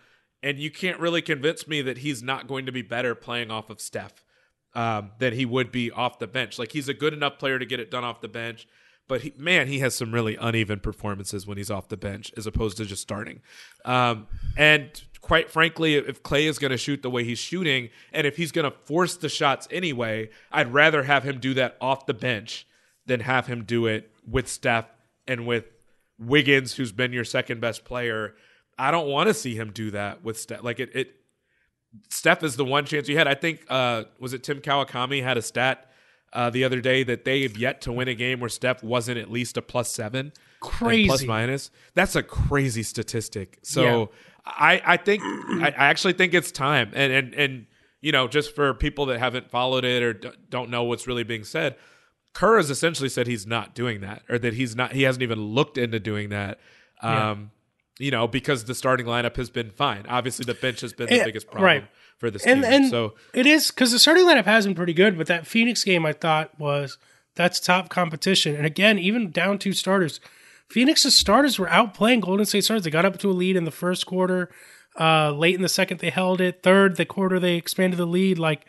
and you can't really convince me that he's not going to be better playing off of Steph um, than he would be off the bench. Like he's a good enough player to get it done off the bench, but he, man, he has some really uneven performances when he's off the bench as opposed to just starting. Um, and quite frankly, if Klay is going to shoot the way he's shooting, and if he's going to force the shots anyway, I'd rather have him do that off the bench than have him do it with Steph and with Wiggins, who's been your second best player. I don't want to see him do that with Steph. Like it, it Steph is the one chance you had. I think uh, was it Tim Kawakami had a stat uh, the other day that they have yet to win a game where Steph wasn't at least a plus seven, crazy plus minus. That's a crazy statistic. So yeah. I I think I, I actually think it's time and and and you know just for people that haven't followed it or don't know what's really being said. Kerr has essentially said he's not doing that, or that he's not. He hasn't even looked into doing that. Um, yeah you know, because the starting lineup has been fine. Obviously, the bench has been the and, biggest problem right. for this and, team. And so it is because the starting lineup has been pretty good, but that Phoenix game I thought was that's top competition. And again, even down two starters, Phoenix's starters were outplaying Golden State starters. They got up to a lead in the first quarter. Uh, late in the second, they held it. Third, the quarter, they expanded the lead. Like,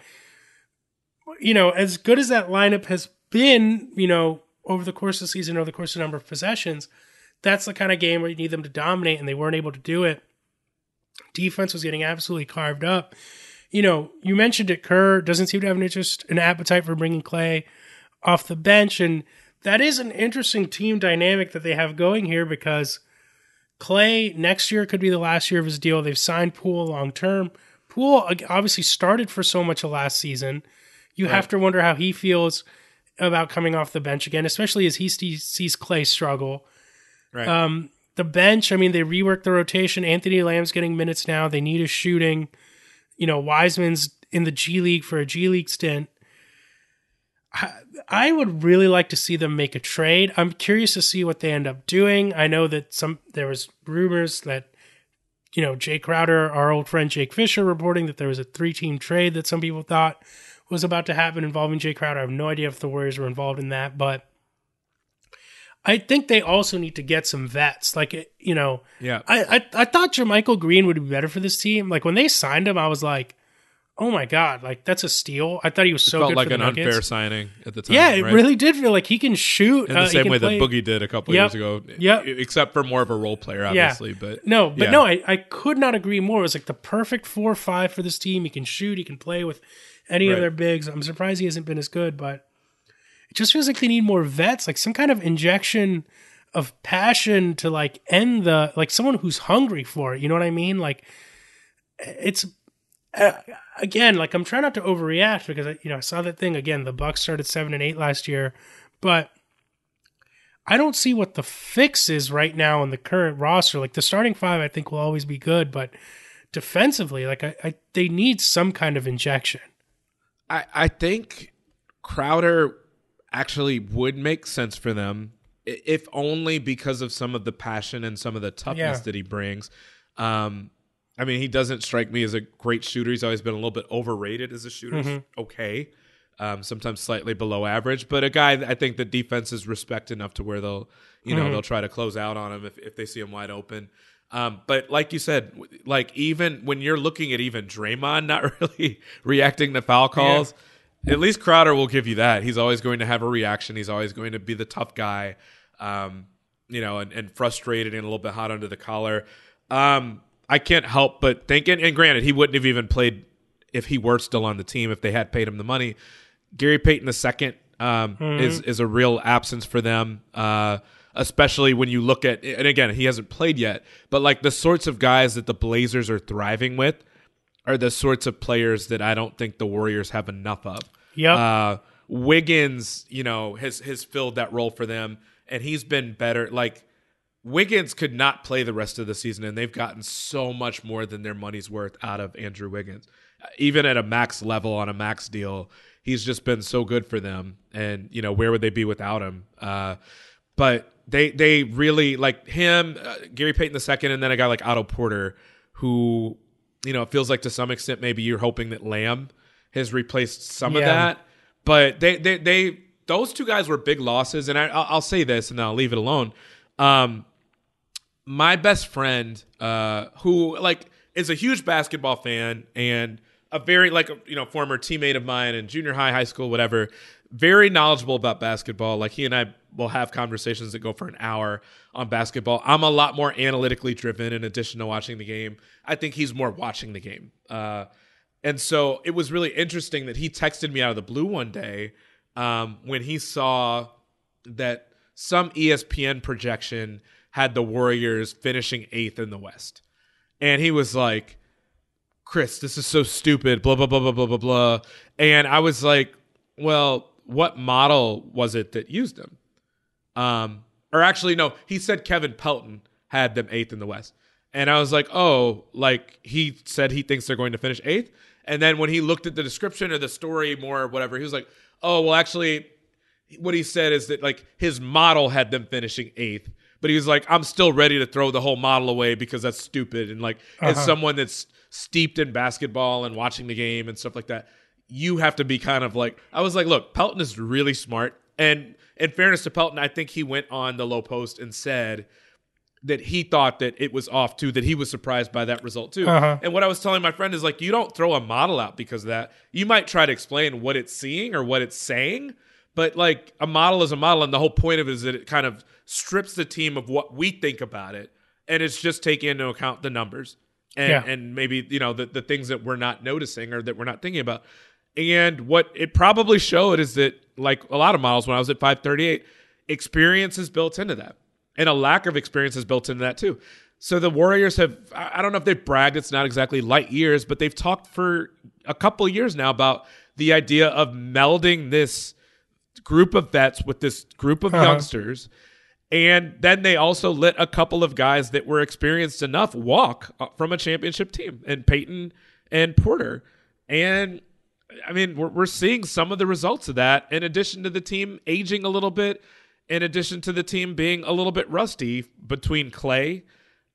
you know, as good as that lineup has been, you know, over the course of the season, over the course of a number of possessions – that's the kind of game where you need them to dominate, and they weren't able to do it. Defense was getting absolutely carved up. You know, you mentioned it. Kerr doesn't seem to have an interest, an appetite for bringing Klay off the bench, and that is an interesting team dynamic that they have going here because Klay next year could be the last year of his deal. They've signed Poole long term. Poole obviously started for so much of last season. You right. have to wonder how he feels about coming off the bench again, especially as he sees Klay struggle. Right. Um, the bench, I mean, they reworked the rotation. Anthony Lamb's getting minutes now. They need a shooting. You know, Wiseman's in the G League for a G League stint. I, I would really like to see them make a trade. I'm curious to see what they end up doing. I know that some there was rumors that you know Jae Crowder, our old friend Jake Fisher, reporting that there was a three-team trade that some people thought was about to happen involving Jae Crowder. I have no idea if the Warriors were involved in that, but I think they also need to get some vets. Like you know, yeah. I I, I thought JaMychal Green would be better for this team. Like when they signed him, I was like, oh my god, like that's a steal. I thought he was so it felt good like an Nuggets. unfair signing at the time. Yeah, it right? really did feel like he can shoot in the uh, same way play. that Boogie did a couple yep. years ago. Yeah, except for more of a role player, obviously. Yeah. But no, but yeah. no, I, I could not agree more. It was like the perfect four or five for this team. He can shoot. He can play with any Right. of their bigs. I'm surprised he hasn't been as good, but just feels like they need more vets, like some kind of injection of passion to like end the like someone who's hungry for it. You know what I mean? Like it's uh, again like I'm trying not to overreact because I you know I saw that thing again. The Bucks started seven and eight last year, but I don't see what the fix is right now in the current roster. Like the starting five, I think will always be good, but defensively, like I, I they need some kind of injection. I I think Crowder actually would make sense for them if only because of some of the passion and some of the toughness Yeah. that he brings. Um, I mean, he doesn't strike me as a great shooter. He's always been a little bit overrated as a shooter. Mhm. Okay, um, sometimes slightly below average, but a guy I think the defenses respect enough to where they'll, you know, Mhm. they'll try to close out on him if, if they see him wide open. Um, but like you said, like even when you're looking at even Draymond not really reacting to foul calls, at least Crowder will give you that. He's always going to have a reaction. He's always going to be the tough guy, um, you know, and, and frustrated and a little bit hot under the collar. Um, I can't help but think, and, and granted, he wouldn't have even played if he were still on the team if they had paid him the money. Gary Payton II um, Mhm. is is a real absence for them, uh, especially when you look at. And again, he hasn't played yet, but like the sorts of guys that the Blazers are thriving with are the sorts of players that I don't think the Warriors have enough of. Yep. Uh, Wiggins, you know, has has filled that role for them, and he's been better. Like Wiggins could not play the rest of the season, and they've gotten so much more than their money's worth out of Andrew Wiggins. Even at a max level on a max deal, he's just been so good for them. And you know, where would they be without him? Uh, but they they really like him, uh, Gary Payton II, and then a guy like Otto Porter, who you know it feels like to some extent maybe you're hoping that Lamb has replaced some of that. But they they they those two guys were big losses, and I, I'll, I'll say this, and I'll leave it alone. Um, my best friend, uh, who like is a huge basketball fan and a very like you know former teammate of mine in junior high, high school, whatever. Very knowledgeable about basketball. Like he and I will have conversations that go for an hour on basketball. I'm a lot more analytically driven in addition to watching the game. I think he's more watching the game. Uh, and so it was really interesting that he texted me out of the blue one day um, when he saw that some ESPN projection had the Warriors finishing eighth in the West. And he was like, Chris, this is so stupid, blah, blah, blah, blah, blah, blah, blah. And I was like, well, what model was it that used them? Um, or actually, no, he said Kevin Pelton had them eighth in the West. And I was like, oh, like he said he thinks they're going to finish eighth. And then when he looked at the description or the story more or whatever, he was like, oh, well, actually, what he said is that like his model had them finishing eighth. But he was like, I'm still ready to throw the whole model away because that's stupid. And like, uh-huh. as someone that's steeped in basketball and watching the game and stuff like that, you have to be kind of like, I was like, look, Pelton is really smart. And in fairness to Pelton, I think he went on the Lowe Post and said that he thought that it was off too, that he was surprised by that result too. Uh-huh. And what I was telling my friend is like, you don't throw a model out because of that. You might try to explain what it's seeing or what it's saying, but like a model is a model. And the whole point of it is that it kind of strips the team of what we think about it. And it's just taking into account the numbers and, yeah. and maybe, you know, the, the things that we're not noticing or that we're not thinking about. And what it probably showed is that, like a lot of models, when I was at 538, experience is built into that. And a lack of experience is built into that too. So the Warriors have, I don't know if they've bragged, it's not exactly light years, but they've talked for a couple years now about the idea of melding this group of vets with this group of uh-huh. youngsters. And then they also let a couple of guys that were experienced enough walk uh, from a championship team, and Payton and Porter. And I mean, we're, we're seeing some of the results of that, in addition to the team aging a little bit, in addition to the team being a little bit rusty between Klay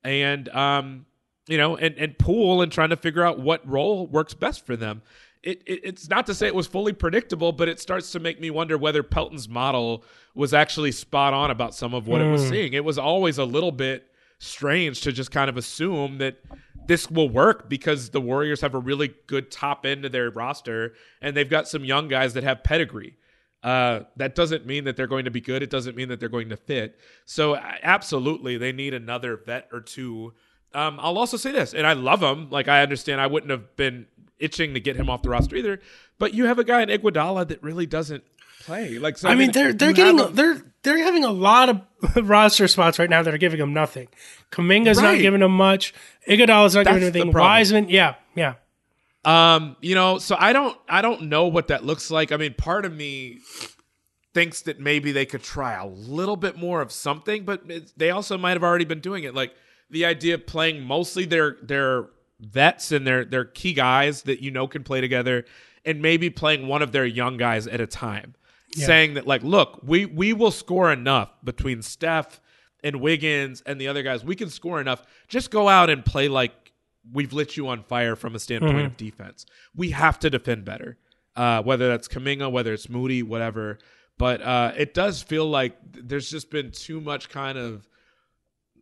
and, um, you know, and, and Poole and trying to figure out what role works best for them. It, it, it's not to say it was fully predictable, but it starts to make me wonder whether Pelton's model was actually spot on about some of what mm. it was hmm. seeing. It was always a little bit strange to just kind of assume that this will work because the Warriors have a really good top end of their roster and they've got some young guys that have pedigree. Uh, that doesn't mean that they're going to be good. It doesn't mean that they're going to fit. So, absolutely, they need another vet or two. Um, I'll also say this, and I love him. Like, I understand I wouldn't have been itching to get him off the roster either. But you have a guy in Iguodala that really doesn't play. Like, so, I, I mean, they're they're getting a, they're they're having a lot of roster spots right now that are giving them nothing. Kuminga's right. not giving them much. Iguodala's not That's giving anything. Wiseman, yeah, yeah. Um, you know, so I don't I don't know what that looks like. I mean, part of me thinks that maybe they could try a little bit more of something, but they also might have already been doing it. Like the idea of playing mostly their their vets and their their key guys that you know can play together, and maybe playing one of their young guys at a time yeah. saying that like, look, we we will score enough between Steph and Wiggins and the other guys. We can score enough. Just go out and play like we've lit you on fire from a standpoint mm-hmm. of defense. We have to defend better. Uh, whether that's Kuminga, whether it's Moody, whatever. But uh, it does feel like there's just been too much kind of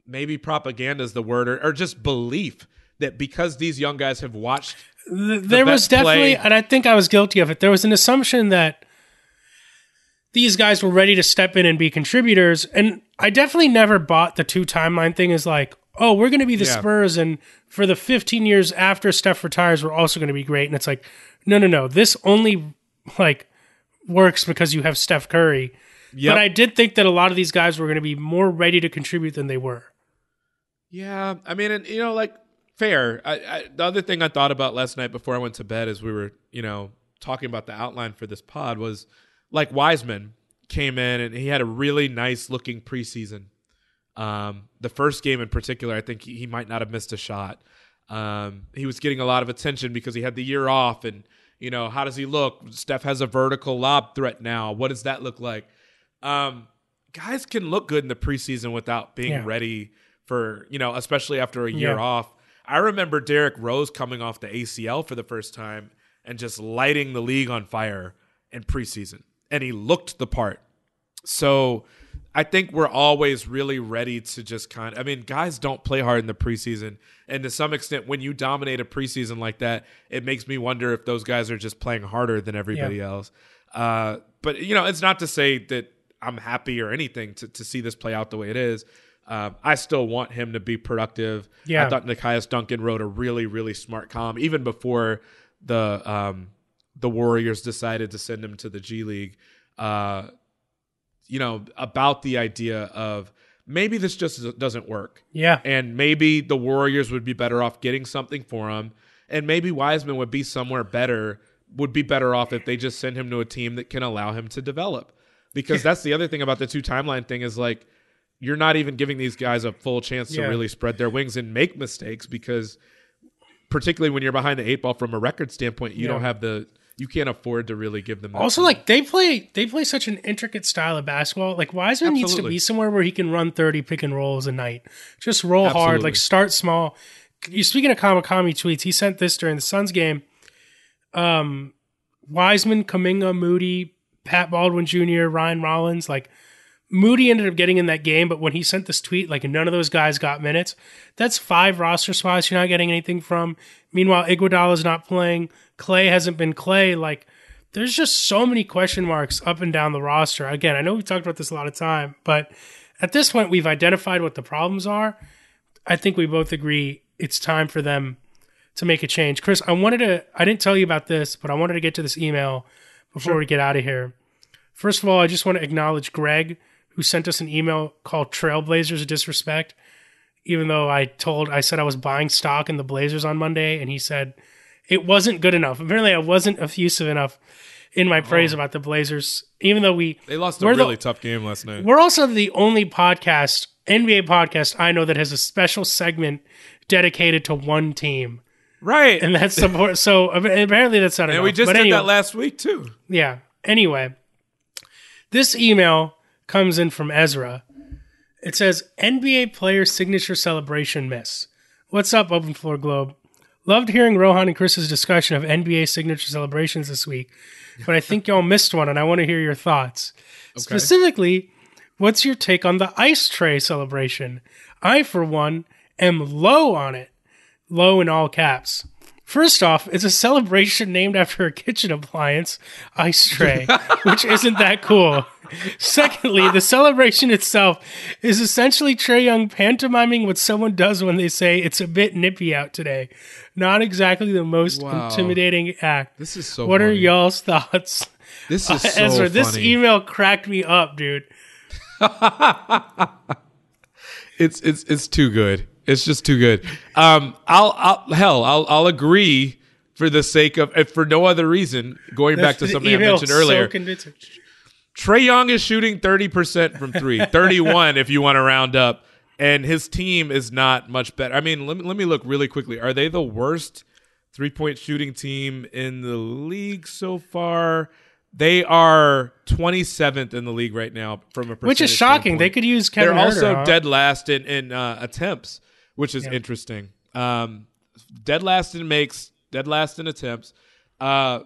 maybe propaganda is the word, or, or just belief that because these young guys have watched. The there was definitely, play, and I think I was guilty of it. There was an assumption that these guys were ready to step in and be contributors. And I definitely never bought the two timeline thing as like, oh, we're going to be the yeah. Spurs. And for the 15 years after Steph retires, we're also going to be great. And it's like, no, no, no. This only like works because you have Steph Curry. Yep. But I did think that a lot of these guys were going to be more ready to contribute than they were. Yeah. I mean, and, you know, like, fair. I, I, the other thing I thought about last night before I went to bed as we were, you know, talking about the outline for this pod was – like Wiseman came in and he had a really nice looking preseason. Um, the first game in particular, I think he, he might not have missed a shot. Um, he was getting a lot of attention because he had the year off, and you know how does he look? Steph has a vertical lob threat now. What does that look like? Um, guys can look good in the preseason without being yeah. ready for you know, especially after a year yeah. off. I remember Derrick Rose coming off the ACL for the first time and just lighting the league on fire in preseason and he looked the part. so I think we're always really ready to just kind of, I mean, guys don't play hard in the preseason. And to some extent, when you dominate a preseason like that, it makes me wonder if those guys are just playing harder than everybody Yeah. else. Uh, but, you know, it's not to say that I'm happy or anything to, to see this play out the way it is. Um, I still want him to be productive. Yeah. I thought Nekias Duncan wrote a really, really smart column, even before the um, the Warriors decided to send him to the G League. Uh, you know, about the idea of maybe this just doesn't work. Yeah. And maybe the Warriors would be better off getting something for him. And maybe Wiseman would be somewhere better, would be better off if they just send him to a team that can allow him to develop. Because that's the other thing about the two timeline thing is like, you're not even giving these guys a full chance to really spread their wings and make mistakes because particularly when you're behind the eight ball from a record standpoint, you Yeah. don't have the you can't afford to really give them Also, like they play, they play such an intricate style of basketball. Like Wiseman needs to be somewhere where he can run thirty pick and rolls a night. Just roll hard, like start small. You speaking of Kamakami tweets, he sent this during the Suns game. Um, Wiseman, Kuminga, Moody, Pat Baldwin Jr., Ryan Rollins, like Moody ended up getting in that game, but when he sent this tweet, like none of those guys got minutes. That's five roster spots you're not getting anything from. Meanwhile, Iguodala's not playing. Klay hasn't been Klay. Like, there's just so many question marks up and down the roster. Again, I know we've talked about this a lot of time, but at this point, we've identified what the problems are. I think we both agree it's time for them to make a change. Chris, I wanted to, I didn't tell you about this, but I wanted to get to this email before we get out of here. First of all, I just want to acknowledge Greg, who sent us an email called Trailblazers Disrespect. Even though I told, I said I was buying stock in the Blazers on Monday, and he said it wasn't good enough. Apparently, I wasn't effusive enough in my praise oh. about the Blazers, even though we They lost a we're the- really tough game last night. we're also the only podcast, NBA podcast I know that has a special segment dedicated to one team. Right. And that's support. So apparently that's not And enough. we just But did anyway, that last week too. Yeah. Anyway, this email comes in from Ezra. It says NBA player signature celebration miss. What's up, Open Floor Globe? Loved hearing Rohan and Chris's discussion of NBA signature celebrations this week, but I think y'all missed one and I want to hear your thoughts. Specifically, what's your take on the ice tray celebration? I, for one, am low on it. Low in all caps. First off, it's a celebration named after a kitchen appliance, ice tray, which isn't that cool. Secondly, the celebration itself is essentially Trae Young pantomiming what someone does when they say it's a bit nippy out today. Not exactly the most Wow. intimidating act. This is so What are y'all's thoughts? This is Uh, so Ezra, this email cracked me up, dude. It's it's it's too good. It's just too good. Um, I'll, I'll hell, I'll I'll agree for the sake of, if for no other reason. Going back to something I mentioned earlier, So convincing. Trae Young is shooting 30% from three, 31 if you want to round up, and his team is not much better. I mean, let me, let me look really quickly. Are they the worst three point shooting team in the league so far? They are 27th in the league right now from a perspective. Which is shocking. standpoint. They could use Kevin They're also huh? dead last in, in uh, attempts, which is Yeah. interesting. Um, dead last in makes, dead last in attempts. Uh,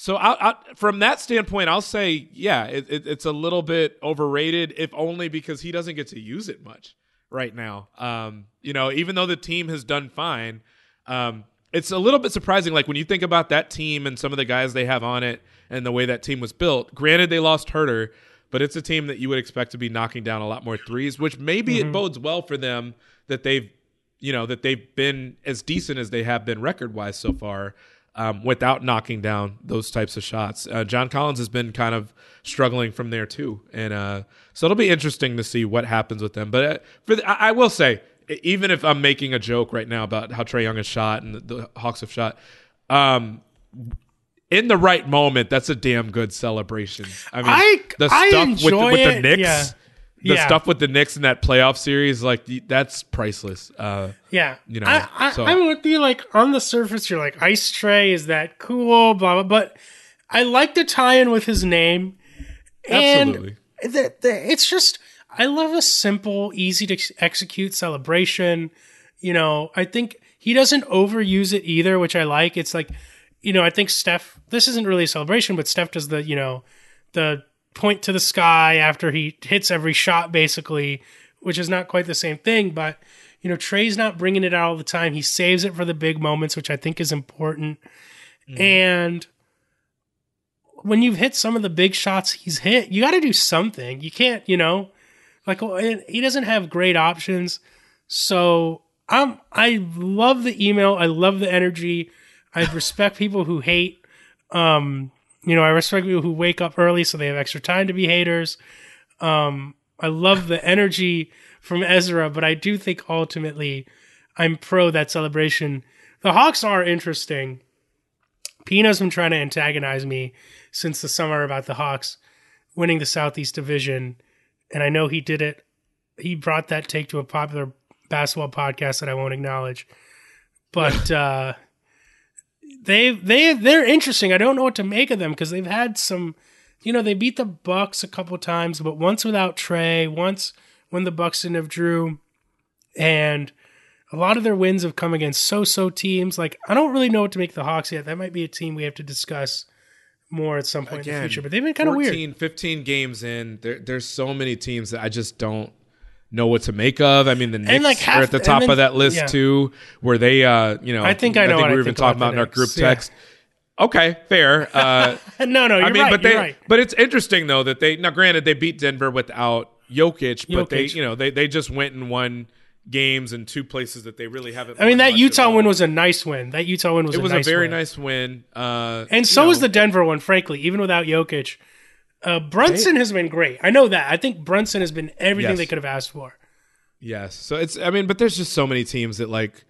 so I, I, from that standpoint, I'll say, yeah, it, it, it's a little bit overrated, if only because he doesn't get to use it much right now. Um, you know, even though the team has done fine, um, it's a little bit surprising. Like when you think about that team and some of the guys they have on it and the way that team was built. Granted, they lost Huerter, but it's a team that you would expect to be knocking down a lot more threes, which maybe Mm-hmm. it bodes well for them that they've, you know, that they've been as decent as they have been record wise so far. Um, without knocking down those types of shots, uh, John Collins has been kind of struggling from there too, and uh, so it'll be interesting to see what happens with them. But uh, for the, I, I will say, even if I'm making a joke right now about how Trae Young has shot and the, the Hawks have shot, um, in the right moment, that's a damn good celebration. I mean, I- the I stuff with with the Knicks, yeah. The Yeah. stuff with the Knicks in that playoff series, like that's priceless. Uh, Yeah, you know, I, I, so- I'm with you. Like on the surface, you're like ice tray. Is that cool? Blah blah. But I like the tie-in with his name, Absolutely. and the, the, it's just I love a simple, easy to execute celebration. You know, I think he doesn't overuse it either, which I like. It's like, you know, I think Steph. This isn't really a celebration, but Steph does the, you know, the point to the sky after he hits every shot, basically, which is not quite the same thing. But you know, Trae's not bringing it out all the time. He saves it for the big moments, which I think is important. Mm. And when you've hit some of the big shots he's hit, you got to do something. You can't, you know, like he doesn't have great options. So I'm I love the email. I love the energy. I respect people who hate. Um, you know, I respect people who wake up early so they have extra time to be haters. Um, I love the energy from Ezra, but I do think ultimately I'm pro that celebration. The Hawks are interesting. Pino's been trying to antagonize me since the summer about the Hawks winning the Southeast Division, and I know he did it. He brought that take to a popular basketball podcast that I won't acknowledge, but uh, they they they're interesting. I don't know what to make of them because they've had some, you know, they beat the Bucks a couple times, but once without Trae, once when the Bucks didn't have Jrue, and a lot of their wins have come against so-so teams. Like I don't really know what to make the Hawks yet. That might be a team we have to discuss more at some point Again, in the future. But they've been kind of weird. 15 games in. There, there's so many teams that I just don't know what to make of. I mean, the Knicks like half, are at the top then, of that list yeah. too, where they, uh, you know, I think I know. I think we were even talking about in our group text. Yeah. Okay, fair. Uh, no, no, I mean, right, but they, right. but it's interesting though that they now, granted, they beat Denver without Jokic, Jokic. but they, you know, they they just went and won games in two places that they really haven't. I mean, that Utah win was a nice win. That Utah win was. It was a, nice a very win. nice win. Uh, and so was the Denver one. Frankly, even without Jokic, uh, Brunson they, has been great. I know that. I think Brunson has been everything yes. they could have asked for. Yes. So it's. I mean, but there's just so many teams that like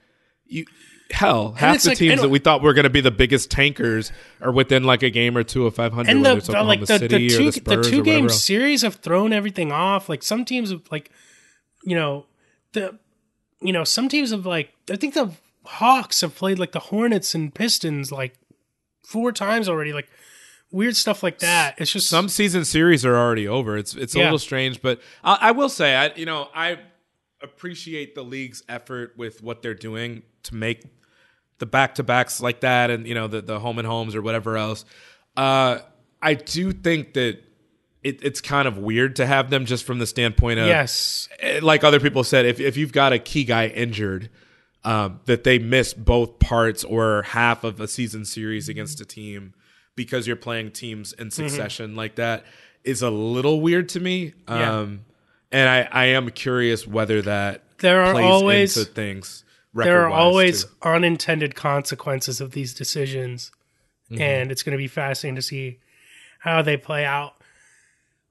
you. Hell, half the like, teams that we thought were going to be the biggest tankers are within like a game or two of 500. And the, the like the, the two the, the two game series have thrown everything off. Like some teams have like, you know, the you know, some teams have like I think the Hawks have played like the Hornets and Pistons like four times already. Like weird stuff like that. It's just some season series are already over. It's it's a yeah. little strange, but I, I, will say, I you know, I appreciate the league's effort with what they're doing to make the back to backs like that, and you know, the the home and homes or whatever else. Uh, I do think that it, it's kind of weird to have them just from the standpoint of yes, eh, like other people said, if if you've got a key guy injured, um, that they miss both parts or half of a season series against a team because you're playing teams in mm-hmm. succession mm-hmm. like that is a little weird to me. Yeah. Um, and I, I am curious whether that there are always things. There are always too. unintended consequences of these decisions, mm-hmm. and it's going to be fascinating to see how they play out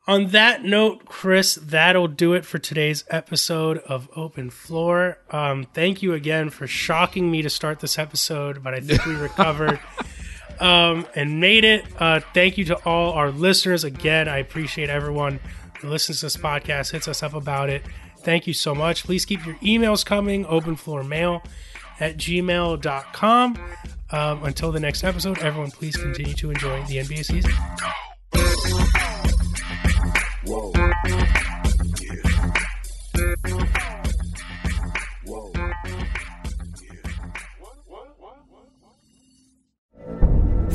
on that note, Chris, that'll do it for today's episode of Open Floor. Um, thank you again for shocking me to start this episode, but I think we recovered um, and made it. Uh, thank you to all our listeners. Again, I appreciate everyone who listens to this podcast, hits us up about it. Thank you so much. Please keep your emails coming, openfloormail at gmail.com. Um, until the next episode, everyone, please continue to enjoy the NBA season. Whoa.